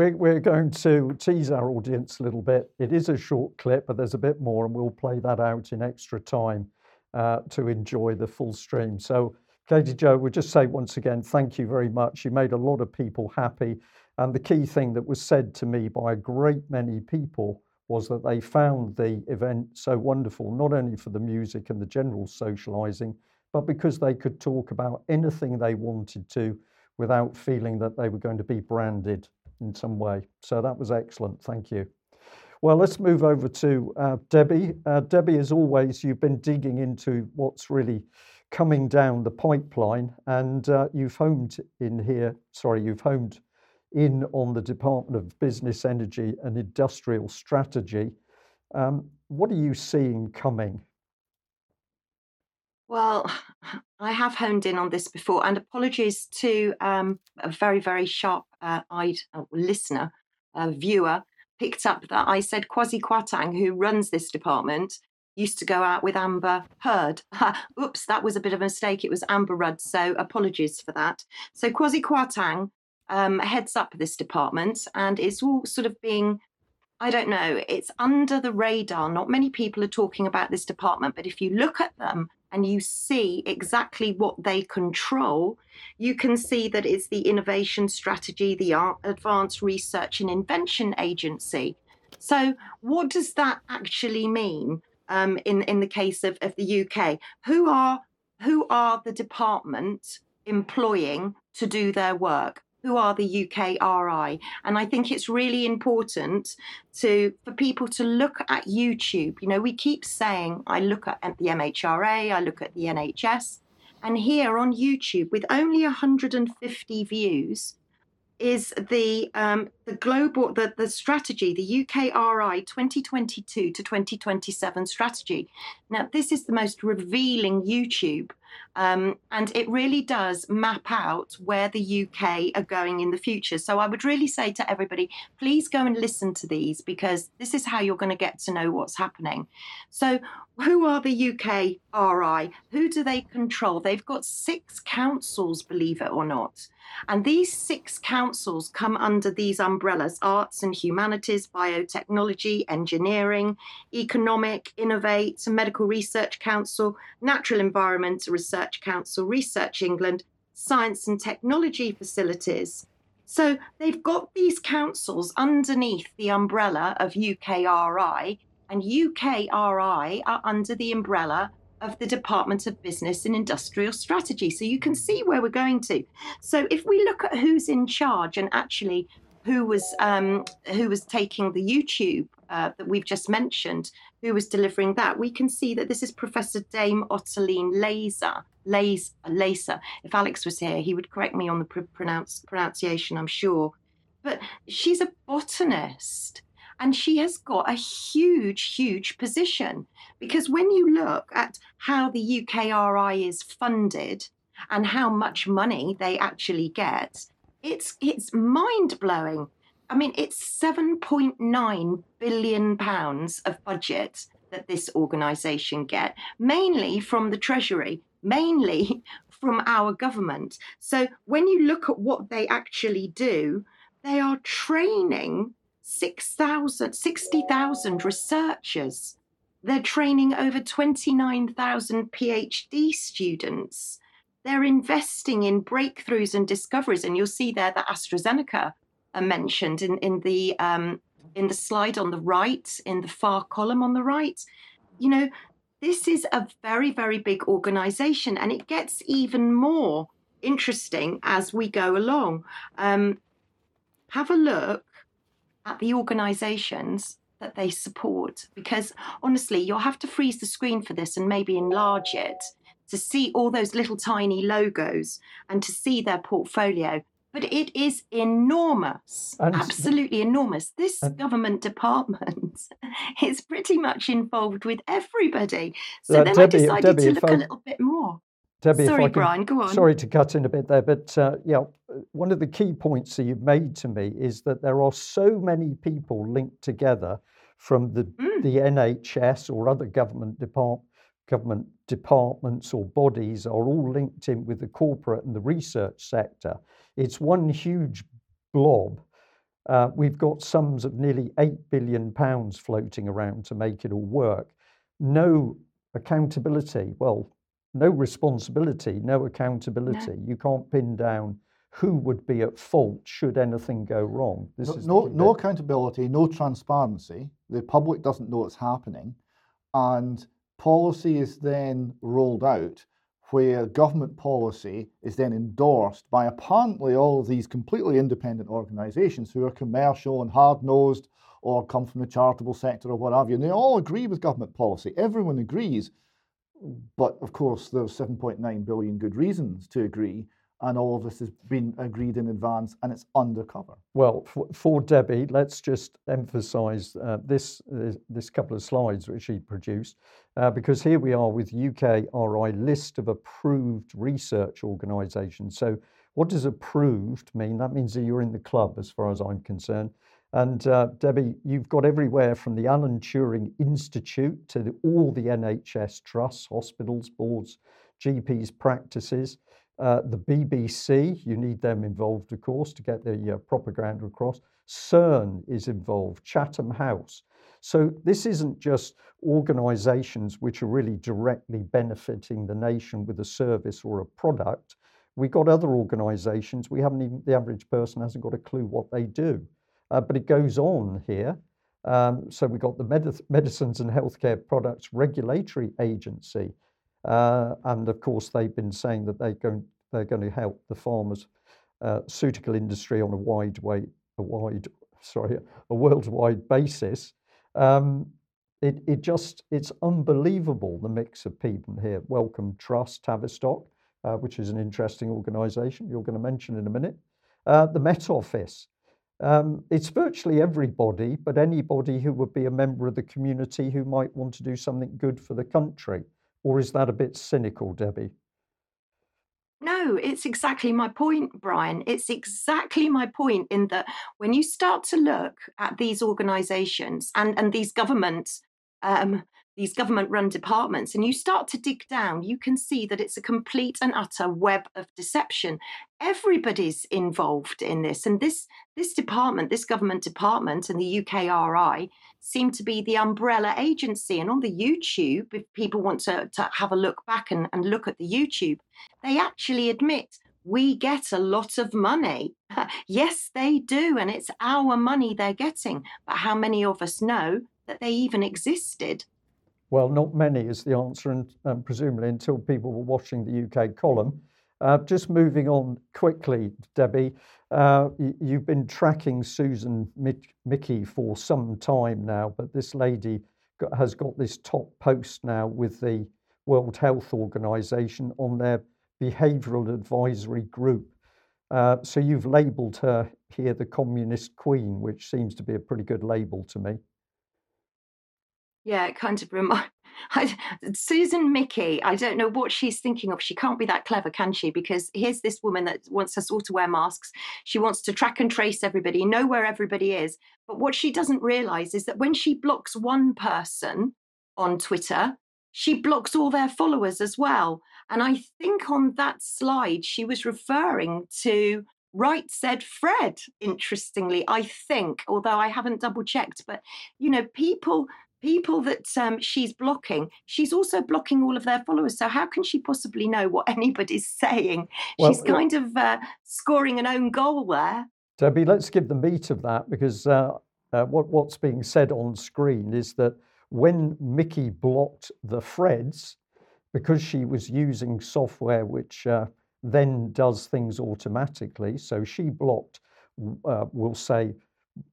We're, we're going to tease our audience a little bit. It is a short clip, but there's a bit more, and we'll play that out in extra time uh, to enjoy the full stream. So, Katie Joe, we'll just say once again, thank you very much. You made a lot of people happy. And the key thing that was said to me by a great many people was that they found the event so wonderful, not only for the music and the general socializing, but because they could talk about anything they wanted to without feeling that they were going to be branded in some way. So that was excellent. Thank you. Well, let's move over to uh, Debbie. Uh, Debbie, as always, you've been digging into what's really coming down the pipeline, and uh, you've homed in here. Sorry, you've homed in on the Department of Business, Energy and Industrial Strategy. Um, what are you seeing coming? Well, <sighs> I have honed in on this before, and apologies to um, a very, very sharp uh, eyed uh, listener, uh, viewer, picked up that I said Kwasi Kwarteng, who runs this department, used to go out with Amber Heard. <laughs> Oops, that was a bit of a mistake. It was Amber Rudd, so apologies for that. So Kwasi Kwarteng um, heads up this department, and it's all sort of being I don't know, it's under the radar. Not many people are talking about this department, but if you look at them and you see exactly what they control, you can see that it's the Innovation Strategy, the Advanced Research and Invention Agency. So, what does that actually mean um, in in the case of, of the UK? Who are who are the department employing to do their work? Who are the UKRI. And I think it's really important to for people to look at YouTube. You know, we keep saying I look at the MHRA, I look at the NHS, and here on YouTube with only 150 views is the um, the global the the strategy the UKRI 2022 to 2027 strategy. Now this is the most revealing YouTube um, and it really does map out where the UK are going in the future. So I would really say to everybody, please go and listen to these because this is how you're going to get to know what's happening. So, who are the UKRI? Who do they control? They've got six councils, believe it or not. And these six councils come under these umbrellas arts and humanities, biotechnology, engineering, economic, innovate, and medical research council, natural environment research council, Research England, science and technology facilities. So they've got these councils underneath the umbrella of UKRI, and UKRI are under the umbrella of the Department of Business and Industrial Strategy. So you can see where we're going to. So if we look at who's in charge and actually who was um, who was taking the YouTube uh, that we've just mentioned, who was delivering that, we can see that this is Professor Dame Ottoline Leyser. Leyser, Leyser. If Alex was here, he would correct me on the pr- pronounce, pronunciation, I'm sure. But she's a botanist and she has got a huge, huge position because when you look at how the UKRI is funded and how much money they actually get, it's it's mind blowing. I mean, it's 7.9 billion pounds of budget that this organisation get, mainly from the Treasury, mainly <laughs> from our government. So when you look at what they actually do, they are training 6,000, 60,000 researchers. They're training over 29,000 PhD students. They're investing in breakthroughs and discoveries, and you'll see there that AstraZeneca are mentioned in in the um, in the slide on the right, in the far column on the right. You know, this is a very very big organisation, and it gets even more interesting as we go along. Um, have a look at the organisations that they support, because honestly, you'll have to freeze the screen for this and maybe enlarge it to see all those little tiny logos and to see their portfolio. But it is enormous, and absolutely enormous. This government <laughs> department is pretty much involved with everybody. So uh, then Debbie, I decided Debbie, to look I, a little bit more. Debbie, sorry, can, Brian, go on. Sorry to cut in a bit there, but uh, yeah, one of the key points that you've made to me is that there are so many people linked together from the, mm. the NHS or other government departments government departments or bodies are all linked in with the corporate and the research sector. It's one huge blob. Uh, we've got sums of nearly £8 billion floating around to make it all work. No accountability, well, no responsibility, no accountability. No. You can't pin down who would be at fault should anything go wrong. This no, is no, no accountability, no transparency. The public doesn't know what's happening. And policy is then rolled out where government policy is then endorsed by apparently all of these completely independent organisations who are commercial and hard nosed or come from the charitable sector or what have you. And they all agree with government policy. Everyone agrees. But of course, there's 7.9 billion good reasons to agree and all of this has been agreed in advance and it's undercover. Well, for, for Debbie, let's just emphasise uh, this this couple of slides which she produced, uh, because here we are with UKRI list of approved research organisations. So, what does approved mean? That means that you're in the club, as far as I'm concerned. And uh, Debbie, you've got everywhere from the Alan Turing Institute to the, all the NHS trusts, hospitals, boards, GPs, practices. Uh, the BBC, you need them involved, of course, to get the uh, propaganda across. CERN is involved, Chatham House. So this isn't just organizations which are really directly benefiting the nation with a service or a product. We've got other organizations, we haven't even, the average person hasn't got a clue what they do. Uh, but it goes on here. Um, so we've got the Medi- Medicines and Healthcare Products Regulatory Agency. Uh, and of course, they've been saying that they're going, they're going to help the pharmaceutical uh, industry on a wide way, a wide, sorry, a worldwide basis. Um, it, it just, it's unbelievable the mix of people here. Wellcome Trust, Tavistock, uh, which is an interesting organisation you're going to mention in a minute. Uh, the Met Office. Um, it's virtually everybody, but anybody who would be a member of the community who might want to do something good for the country. Or is that a bit cynical, Debbie? No, it's exactly my point, Brian. It's exactly my point in that when you start to look at these organizations and, and these governments um, these government run departments and you start to dig down, you can see that it's a complete and utter web of deception. Everybody's involved in this. And this, this department, this government department and the UKRI seem to be the umbrella agency. And on the YouTube, if people want to, to have a look back and, and look at the YouTube, they actually admit we get a lot of money. <laughs> yes, they do. And it's our money they're getting. But how many of us know that they even existed? Well, not many is the answer, and um, presumably until people were watching the UK column. Uh, just moving on quickly, Debbie, uh, you've been tracking Susan Michie for some time now, but this lady has got this top post now with the World Health Organization on their behavioral advisory group. Uh, so you've labeled her here the communist queen, which seems to be a pretty good label to me. Yeah, it kind of reminds Susan Michie, I don't know what she's thinking of. She can't be that clever, can she? Because here's this woman that wants us all to wear masks. She wants to track and trace everybody, know where everybody is. But what she doesn't realize is that when she blocks one person on Twitter, she blocks all their followers as well. And I think on that slide, she was referring to Right said Fred, interestingly, I think, although I haven't double checked. But, you know, people people that um, she's blocking, she's also blocking all of their followers. So how can she possibly know what <laughs> anybody's saying? Well, she's kind of uh, scoring an own goal there. Debbie, let's give the meat of that because uh, uh, what, what's being said on screen is that when Michie blocked the Freds, because she was using software which uh, then does things automatically, so she blocked, uh, we'll say,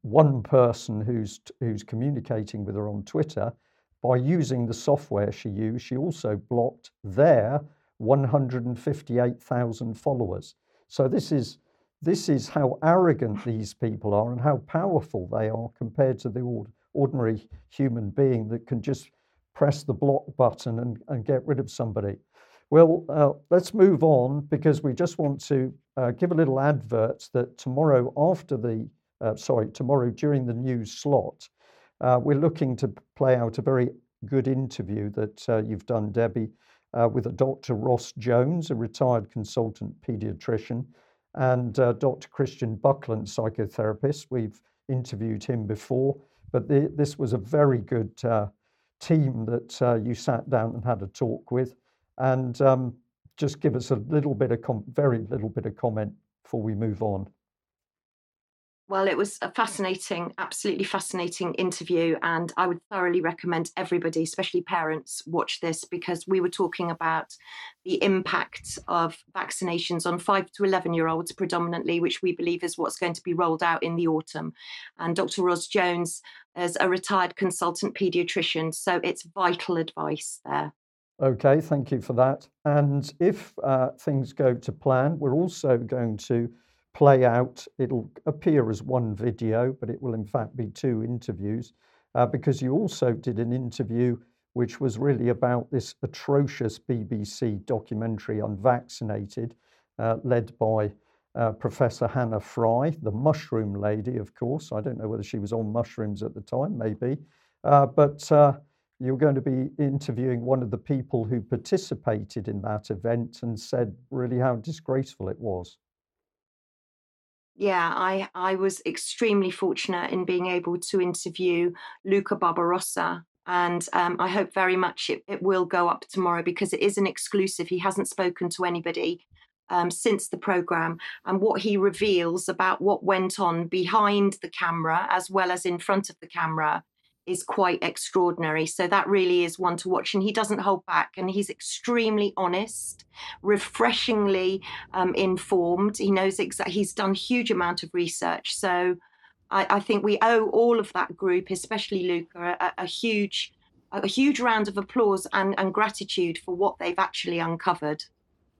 one person who's who's communicating with her on Twitter by using the software she used she also blocked their 158,000 followers. So this is this is how arrogant these people are and how powerful they are compared to the ordinary human being that can just press the block button and, and get rid of somebody. Well uh, let's move on because we just want to uh, give a little advert that tomorrow after the uh, sorry, tomorrow during the news slot, uh, we're looking to play out a very good interview that uh, you've done, Debbie, uh, with a Dr. Ros Jones, a retired consultant pediatrician. and uh, Dr. Christian Buckland, psychotherapist. We've interviewed him before, but the, this was a very good uh, team that you sat down and had a talk with. And um, just give us a little bit of, com- very little bit of comment before we move on. Well, it was a fascinating, absolutely fascinating interview. And I would thoroughly recommend everybody, especially parents, watch this because we were talking about the impact of vaccinations on five to 11 year olds predominantly, which we believe is what's going to be rolled out in the autumn. And Dr. Ros Jones is a retired consultant pediatrician. So it's vital advice there. Okay, thank you for that. And if uh, things go to plan, we're also going to play out. It'll appear as one video, but it will in fact be two interviews uh, because you also did an interview which was really about this atrocious BBC documentary, Unvaccinated, uh, led by uh, Professor Hannah Fry, the mushroom lady, of course. I don't know whether she was on mushrooms at the time, maybe. Uh, but uh, you're going to be interviewing one of the people who participated in that event and said really how disgraceful it was yeah, I I was extremely fortunate in being able to interview Luca Barbarossa. And um, I hope very much it, it will go up tomorrow because it is an exclusive. He hasn't spoken to anybody um, since the program and what he reveals about what went on behind the camera as well as in front of the camera is quite extraordinary. So that really is one to watch. And he doesn't hold back and he's extremely honest, refreshingly um, informed. He knows exactly, he's done huge amount of research. So I, I, think we owe all of that group, especially Luca, a, a huge a huge round of applause and, and gratitude for what they've actually uncovered.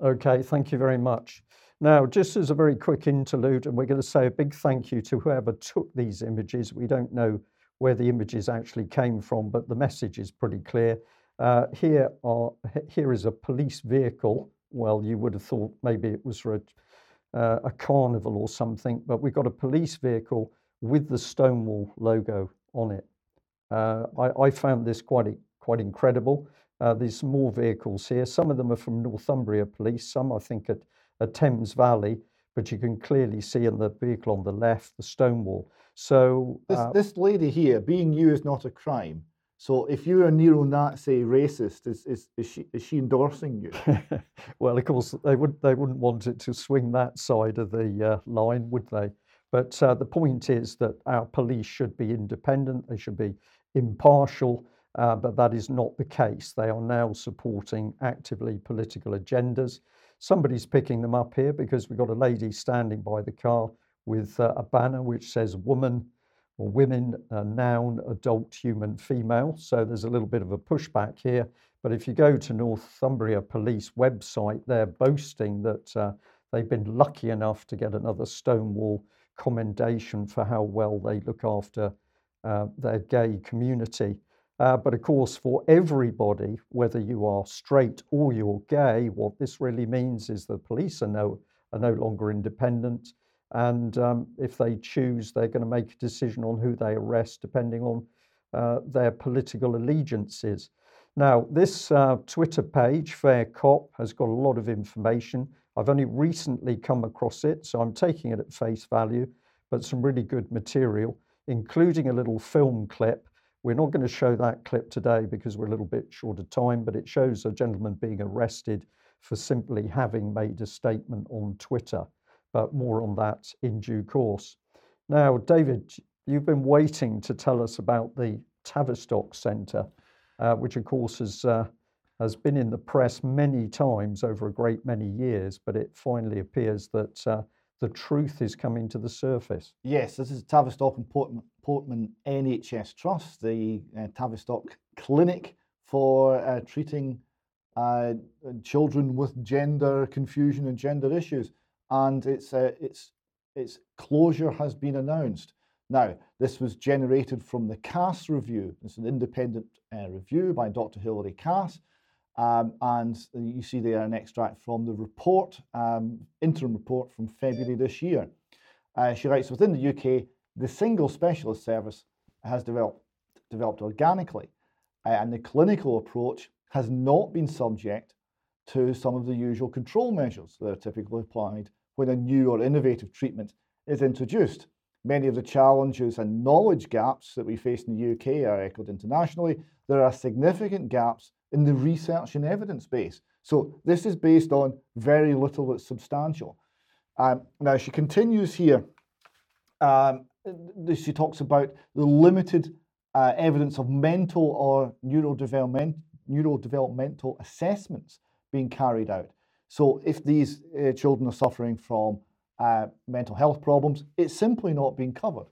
Okay, thank you very much. Now, just as a very quick interlude, and we're going to say a big thank you to whoever took these images. We don't know where the images actually came from, but the message is pretty clear. Uh, here are here is a police vehicle. Well, you would have thought maybe it was for a, uh, a carnival or something, but we've got a police vehicle with the Stonewall logo on it. Uh, I, I, found this quite quite incredible. Uh, there's more vehicles here. Some of them are from Northumbria Police. Some I think at, at Thames Valley, but you can clearly see in the vehicle on the left the Stonewall. So this, uh, this lady here, being you is not a crime. So if you're a neo-Nazi racist, is, is, is, she, is she endorsing you? <laughs> well, of course, they, would, they wouldn't want it to swing that side of the uh, line, would they? But uh, the point is that our police should be independent, they should be impartial, uh, but that is not the case. They are now supporting actively political agendas. Somebody's picking them up here because we've got a lady standing by the car with uh, a banner which says woman or women, uh, noun, adult, human, female. So there's a little bit of a pushback here. But if you go to Northumbria Police website, they're boasting that uh, they've been lucky enough to get another Stonewall commendation for how well they look after uh, their gay community. Uh, but of course, for everybody, whether you are straight or you're gay, what this really means is the police are no, are no longer independent. And um, if they choose, they're going to make a decision on who they arrest depending on uh, their political allegiances. Now, this uh, Twitter page, Fair Cop, has got a lot of information. I've only recently come across it, so I'm taking it at face value, but some really good material, including a little film clip. We're not going to show that clip today because we're a little bit short of time, but it shows a gentleman being arrested for simply having made a statement on Twitter but more on that in due course. Now, David, you've been waiting to tell us about the Tavistock Centre, uh, which of course has, uh, has been in the press many times over a great many years, but it finally appears that uh, the truth is coming to the surface. Yes, this is Tavistock and Portman, Portman NHS Trust, the uh, Tavistock Clinic for uh, treating uh, children with gender confusion and gender issues and its, uh, its, its closure has been announced. Now, this was generated from the Cass review. It's an independent uh, review by Dr. Hilary Cass. Um, and you see there an extract from the report, um, interim report from February this year. Uh, she writes, within the UK, the single specialist service has developed, developed organically, uh, and the clinical approach has not been subject to some of the usual control measures that are typically applied when a new or innovative treatment is introduced. Many of the challenges and knowledge gaps that we face in the UK are echoed internationally. There are significant gaps in the research and evidence base. So this is based on very little that's substantial. Um, now she continues here. Um, she talks about the limited uh, evidence of mental or neurodevelopment, neurodevelopmental assessments being carried out. So if these uh, children are suffering from uh, mental health problems, it's simply not being covered.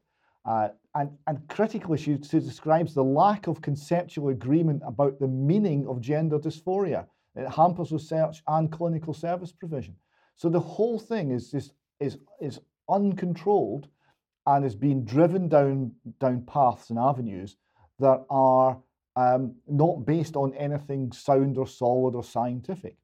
Uh, and, and critically, she, she, describes the lack of conceptual agreement about the meaning of gender dysphoria. It hampers research and clinical service provision. So the whole thing is just is, is uncontrolled and is being driven down, down paths and avenues that are um, not based on anything sound or solid or scientific.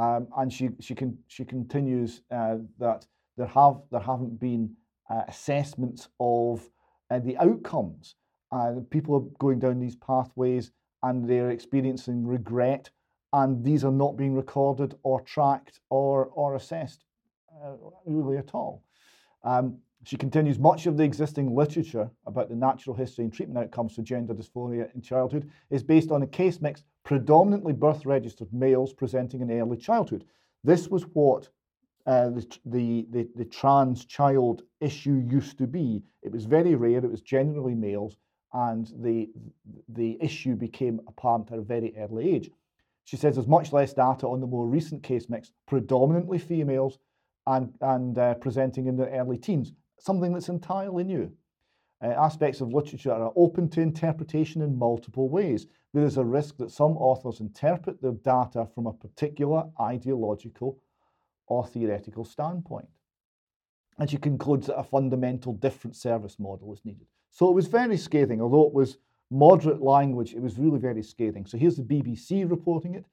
Um, and she, she, can, she continues uh, that there, have, there haven't been uh, assessments of uh, the outcomes. people are going down these pathways and they're experiencing regret, and these are not being recorded or tracked or, or assessed uh, really at all. Um, she continues much of the existing literature about the natural history and treatment outcomes for gender dysphoria in childhood is based on a case mix predominantly birth registered males presenting in early childhood. This was what uh, the, the, the, the, trans child issue used to be. It was very rare, it was generally males, and the, the issue became apparent at a very early age. She says there's much less data on the more recent case mix, predominantly females and, and uh, presenting in their early teens something that's entirely new. Uh, aspects of literature are open to interpretation in multiple ways. There is a risk that some authors interpret their data from a particular ideological or theoretical standpoint. And she concludes that a fundamental different service model is needed. So it was very scathing, although it was moderate language, it was really very scathing. So here's the BBC reporting it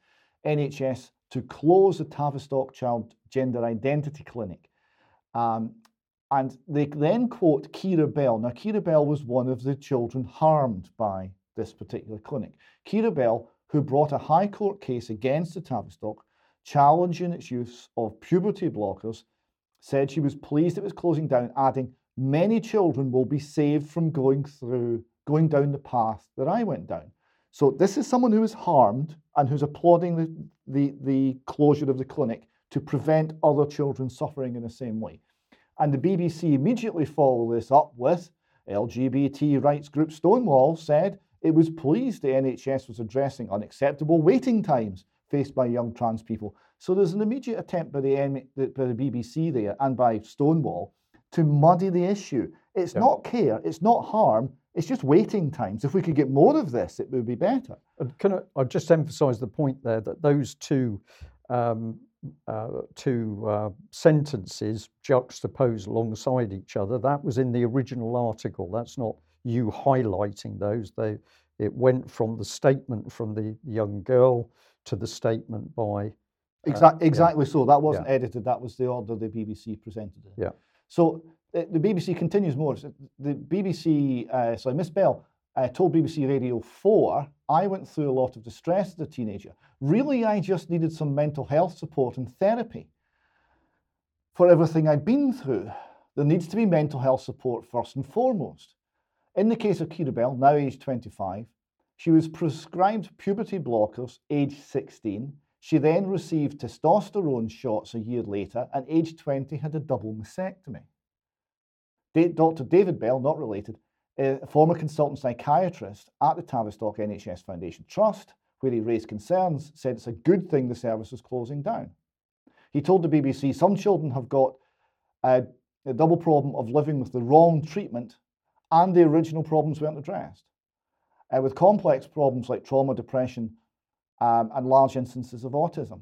NHS to close the Tavistock Child Gender Identity Clinic. Um, and they then quote Keira Bell. Now, Keira Bell was one of the children harmed by this particular clinic. Keira Bell, who brought a High Court case against the Tavistock, challenging its use of puberty blockers, said she was pleased it was closing down, adding, Many children will be saved from going through, going down the path that I went down. So, this is someone who was harmed and who's applauding the, the, the closure of the clinic to prevent other children suffering in the same way. And the BBC immediately followed this up with LGBT rights group Stonewall said it was pleased the NHS was addressing unacceptable waiting times faced by young trans people. So there's an immediate attempt by the, by the BBC there and by Stonewall to muddy the issue. It's yeah. not care, it's not harm, it's just waiting times. If we could get more of this, it would be better. Can I, I'll just emphasise the point there that those two um, uh, two uh, sentences juxtaposed alongside each other. That was in the original article. That's not you highlighting those. They, it went from the statement from the young girl to the statement by. Uh, exactly, exactly yeah. so. That wasn't yeah. edited. That was the order the BBC presented it. Yeah. So uh, the BBC continues more. The BBC, uh, sorry, Miss Bell uh, told BBC Radio 4, I went through a lot of distress as a teenager. Really, I just needed some mental health support and therapy for everything I'd been through. There needs to be mental health support first and foremost. In the case of Keira Bell, now aged 25, she was prescribed puberty blockers aged 16. She then received testosterone shots a year later and aged 20 had a double mastectomy. Dr. David Bell, not related, a former consultant psychiatrist at the Tavistock NHS Foundation Trust, where he raised concerns, said it's a good thing the service is closing down. He told the BBC some children have got a, a double problem of living with the wrong treatment and the original problems weren't addressed. Uh, with complex problems like trauma, depression, um, and large instances of autism.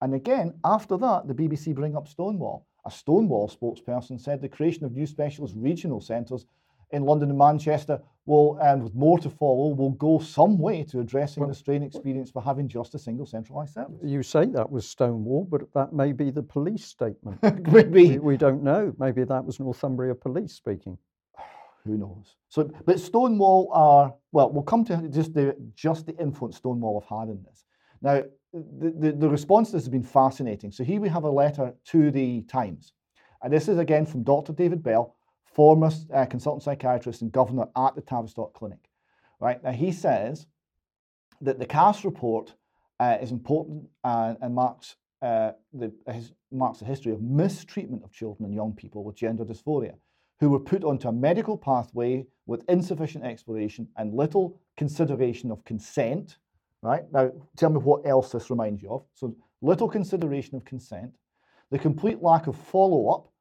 And again, after that, the BBC bring up Stonewall. A Stonewall spokesperson said the creation of new specialist regional centres in London and Manchester will, and with more to follow, will go some way to addressing well, the strain experience for having just a single centralised service. You say that was Stonewall, but that may be the police statement. <laughs> Maybe. We, we, don't know. Maybe that was Northumbria Police speaking. <sighs> Who knows? So, but Stonewall are well. We'll come to just the just the influence Stonewall have had in this. Now, the, the, the response to this has been fascinating. So here we have a letter to the Times And this is again from Dr. David Bell, former uh, consultant psychiatrist and governor at the Tavistock Clinic. Right now, he says that the Cass report uh, is important and, and marks uh, the his, marks a history of mistreatment of children and young people with gender dysphoria, who were put onto a medical pathway with insufficient exploration and little consideration of consent. Right now, tell me what else this reminds you of. So, little consideration of consent, the complete lack of follow up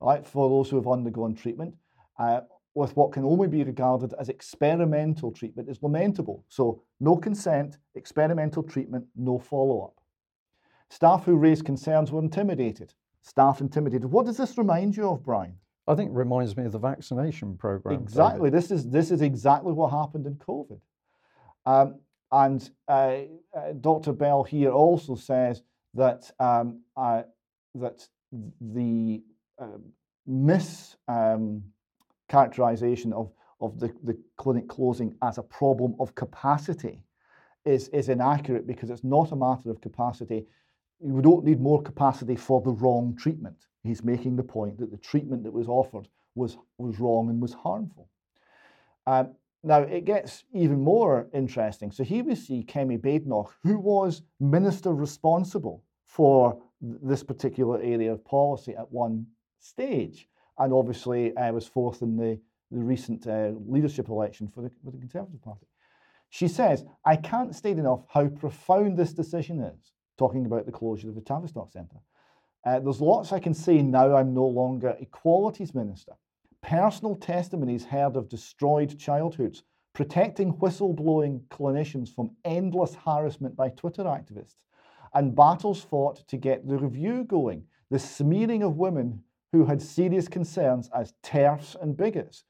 right, for those who have undergone treatment uh, with what can only be regarded as experimental treatment is lamentable. So, no consent, experimental treatment, no follow up. Staff who raised concerns were intimidated. Staff intimidated. What does this remind you of, Brian? I think it reminds me of the vaccination program. Exactly. This is this is exactly what happened in COVID. Um, and uh, uh, Dr. Bell here also says that um, uh, that the um, mischaracterization um, of, of the, the clinic closing as a problem of capacity is, is inaccurate because it's not a matter of capacity. We don't need more capacity for the wrong treatment. He's making the point that the treatment that was offered was, was wrong and was harmful. Um, now, it gets even more interesting. So here we see Kemi Badenoch, who was minister responsible for this particular area of policy at one stage, and obviously uh, was fourth in the, the recent uh, leadership election for the, for the Conservative Party. She says, I can't state enough how profound this decision is, talking about the closure of the Tavistock Centre. Uh, there's lots I can say now I'm no longer Equalities Minister. Personal testimonies heard of destroyed childhoods, protecting whistleblowing clinicians from endless harassment by Twitter activists, and battles fought to get the review going, the smearing of women who had serious concerns as TERFs and bigots.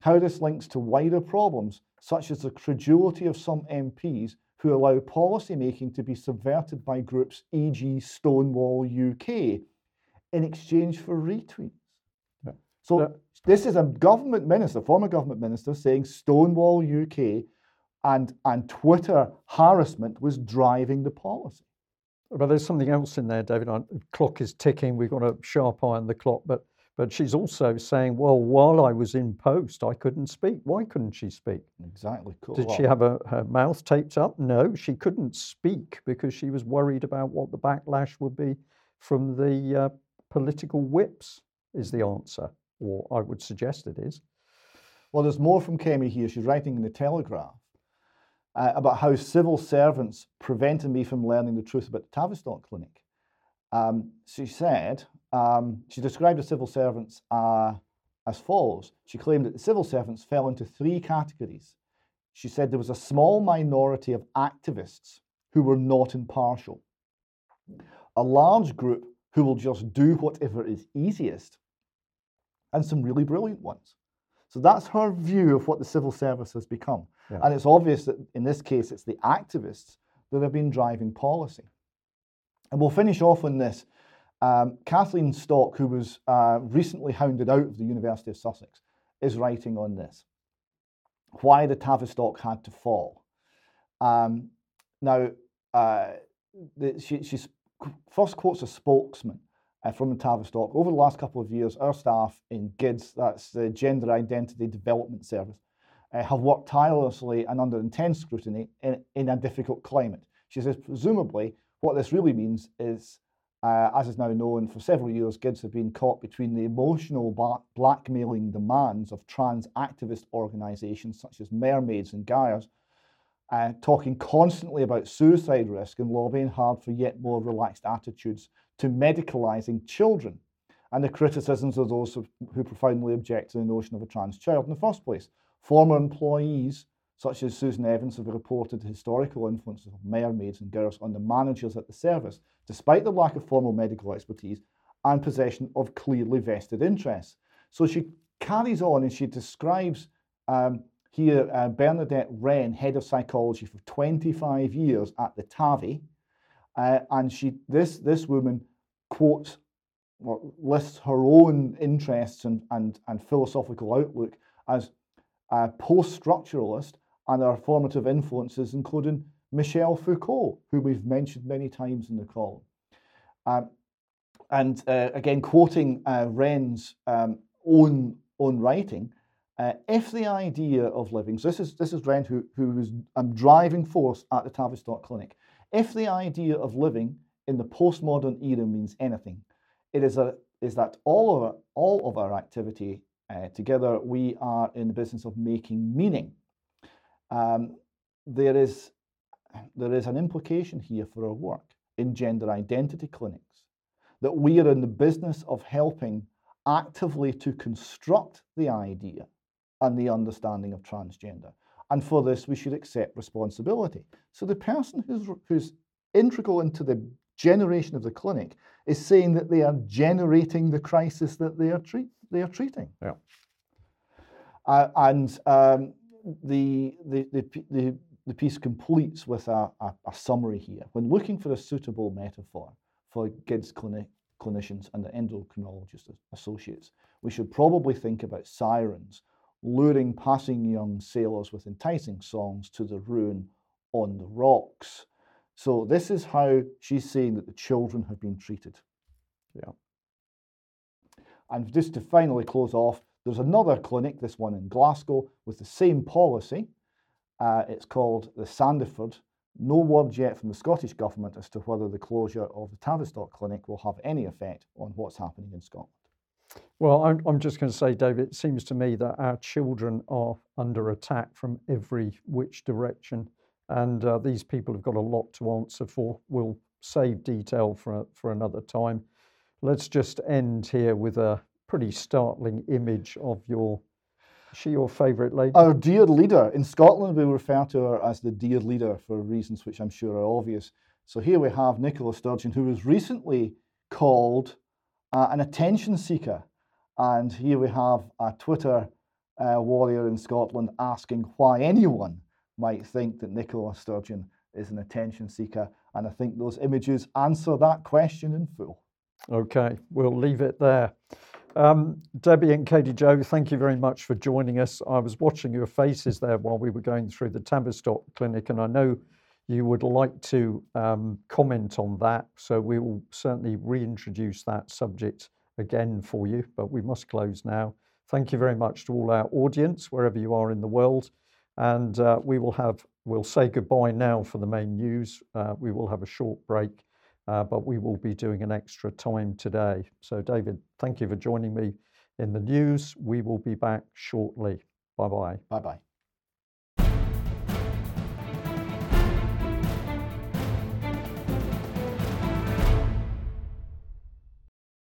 How this links to wider problems, such as the credulity of some MPs who allow policy making to be subverted by groups, e.g., Stonewall UK, in exchange for retweets. Yeah. So, yeah. this is a government minister, former government minister, saying Stonewall UK and, and Twitter harassment was driving the policy. But there's something else in there, David. The clock is ticking. We've got a sharp eye on the clock. But but she's also saying, well, while I was in post, I couldn't speak. Why couldn't she speak? Exactly. Cool. Did she have a, her mouth taped up? No, she couldn't speak because she was worried about what the backlash would be from the uh, political whips, is the answer. Or I would suggest it is. Well, there's more from Kemi here. She's writing in the Telegraph uh, about how civil servants prevented me from learning the truth about the Tavistock Clinic. Um, she said, um, she described the civil servants uh, as follows. She claimed that the civil servants fell into three categories. She said there was a small minority of activists who were not impartial, a large group who will just do whatever is easiest, and some really brilliant ones. So that's her view of what the civil service has become. Yeah. And it's obvious that in this case, it's the activists that have been driving policy. And we'll finish off on this. Um, Kathleen Stock, who was uh, recently hounded out of the University of Sussex, is writing on this why the Tavistock had to fall. Um, now, uh, the, she, first quotes a spokesman uh, from the Tavistock. Over the last couple of years, our staff in GIDS, that's the Gender Identity Development Service, uh, have worked tirelessly and under intense scrutiny in, in a difficult climate. She says, presumably, what this really means is, uh, as is now known, for several years, GIDS have been caught between the emotional blackmailing demands of trans activist organisations such as Mermaids and GIRES, uh, talking constantly about suicide risk and lobbying hard for yet more relaxed attitudes to medicalising children and the criticisms of those who profoundly object to the notion of a trans child in the first place. Former employees, such as Susan Evans, have reported historical influence of mermaids and girls on the managers at the service, despite the lack of formal medical expertise and possession of clearly vested interests. So she carries on and she describes um, here uh, Bernadette Wren, head of psychology for 25 years at the TAVI, uh, and she this this woman quotes well, lists her own interests and, and, and philosophical outlook as a post-structuralist and her formative influences, including Michel Foucault, who we've mentioned many times in the column. Um, and uh, again, quoting uh, Wren's um, own own writing, uh, if the idea of living, so this is this is Wren who who was a um, driving force at the Tavistock Clinic. If the idea of living in the postmodern era means anything, it is a is that all of our, all of our activity uh, together, we are in the business of making meaning. Um, there is there is an implication here for our work in gender identity clinics that we are in the business of helping actively to construct the idea and the understanding of transgender. And for this, we should accept responsibility. So the person who's, who's integral into the generation of the clinic is saying that they are generating the crisis that they are, treat, they are treating. Yeah. Uh, and um, the, the, the, the, the piece completes with a, a, a, summary here. When looking for a suitable metaphor for GIDS clinic, clinicians and the endocrinologist associates, we should probably think about sirens luring passing young sailors with enticing songs to the ruin on the rocks. So this is how she's saying that the children have been treated. Yeah. And just to finally close off, there's another clinic, this one in Glasgow, with the same policy. Uh, it's called the Sandyford. No word yet from the Scottish Government as to whether the closure of the Tavistock Clinic will have any effect on what's happening in Scotland. Well, I'm, I'm just going to say, David, it seems to me that our children are under attack from every which direction. And uh, these people have got a lot to answer for. We'll save detail for, for another time. Let's just end here with a pretty startling image of your. Is she your favourite lady? Our dear leader. In Scotland, we refer to her as the dear leader for reasons which I'm sure are obvious. So here we have Nicola Sturgeon, who was recently called uh, an attention seeker. And here we have a Twitter uh, warrior in Scotland asking why anyone might think that Nicola Sturgeon is an attention seeker. And I think those images answer that question in full. Okay, we'll leave it there. Um, Debbie and Katie Joe, thank you very much for joining us. I was watching your faces there while we were going through the Tavistock Clinic, and I know you would like to um, comment on that. So we will certainly reintroduce that subject again for you, but we must close now. Thank you very much to all our audience, wherever you are in the world. And uh, we will have, we'll say goodbye now for the main news. Uh, we will have a short break, uh, but we will be doing an extra time today. So, David, thank you for joining me in the news. We will be back shortly. Bye bye. Bye bye.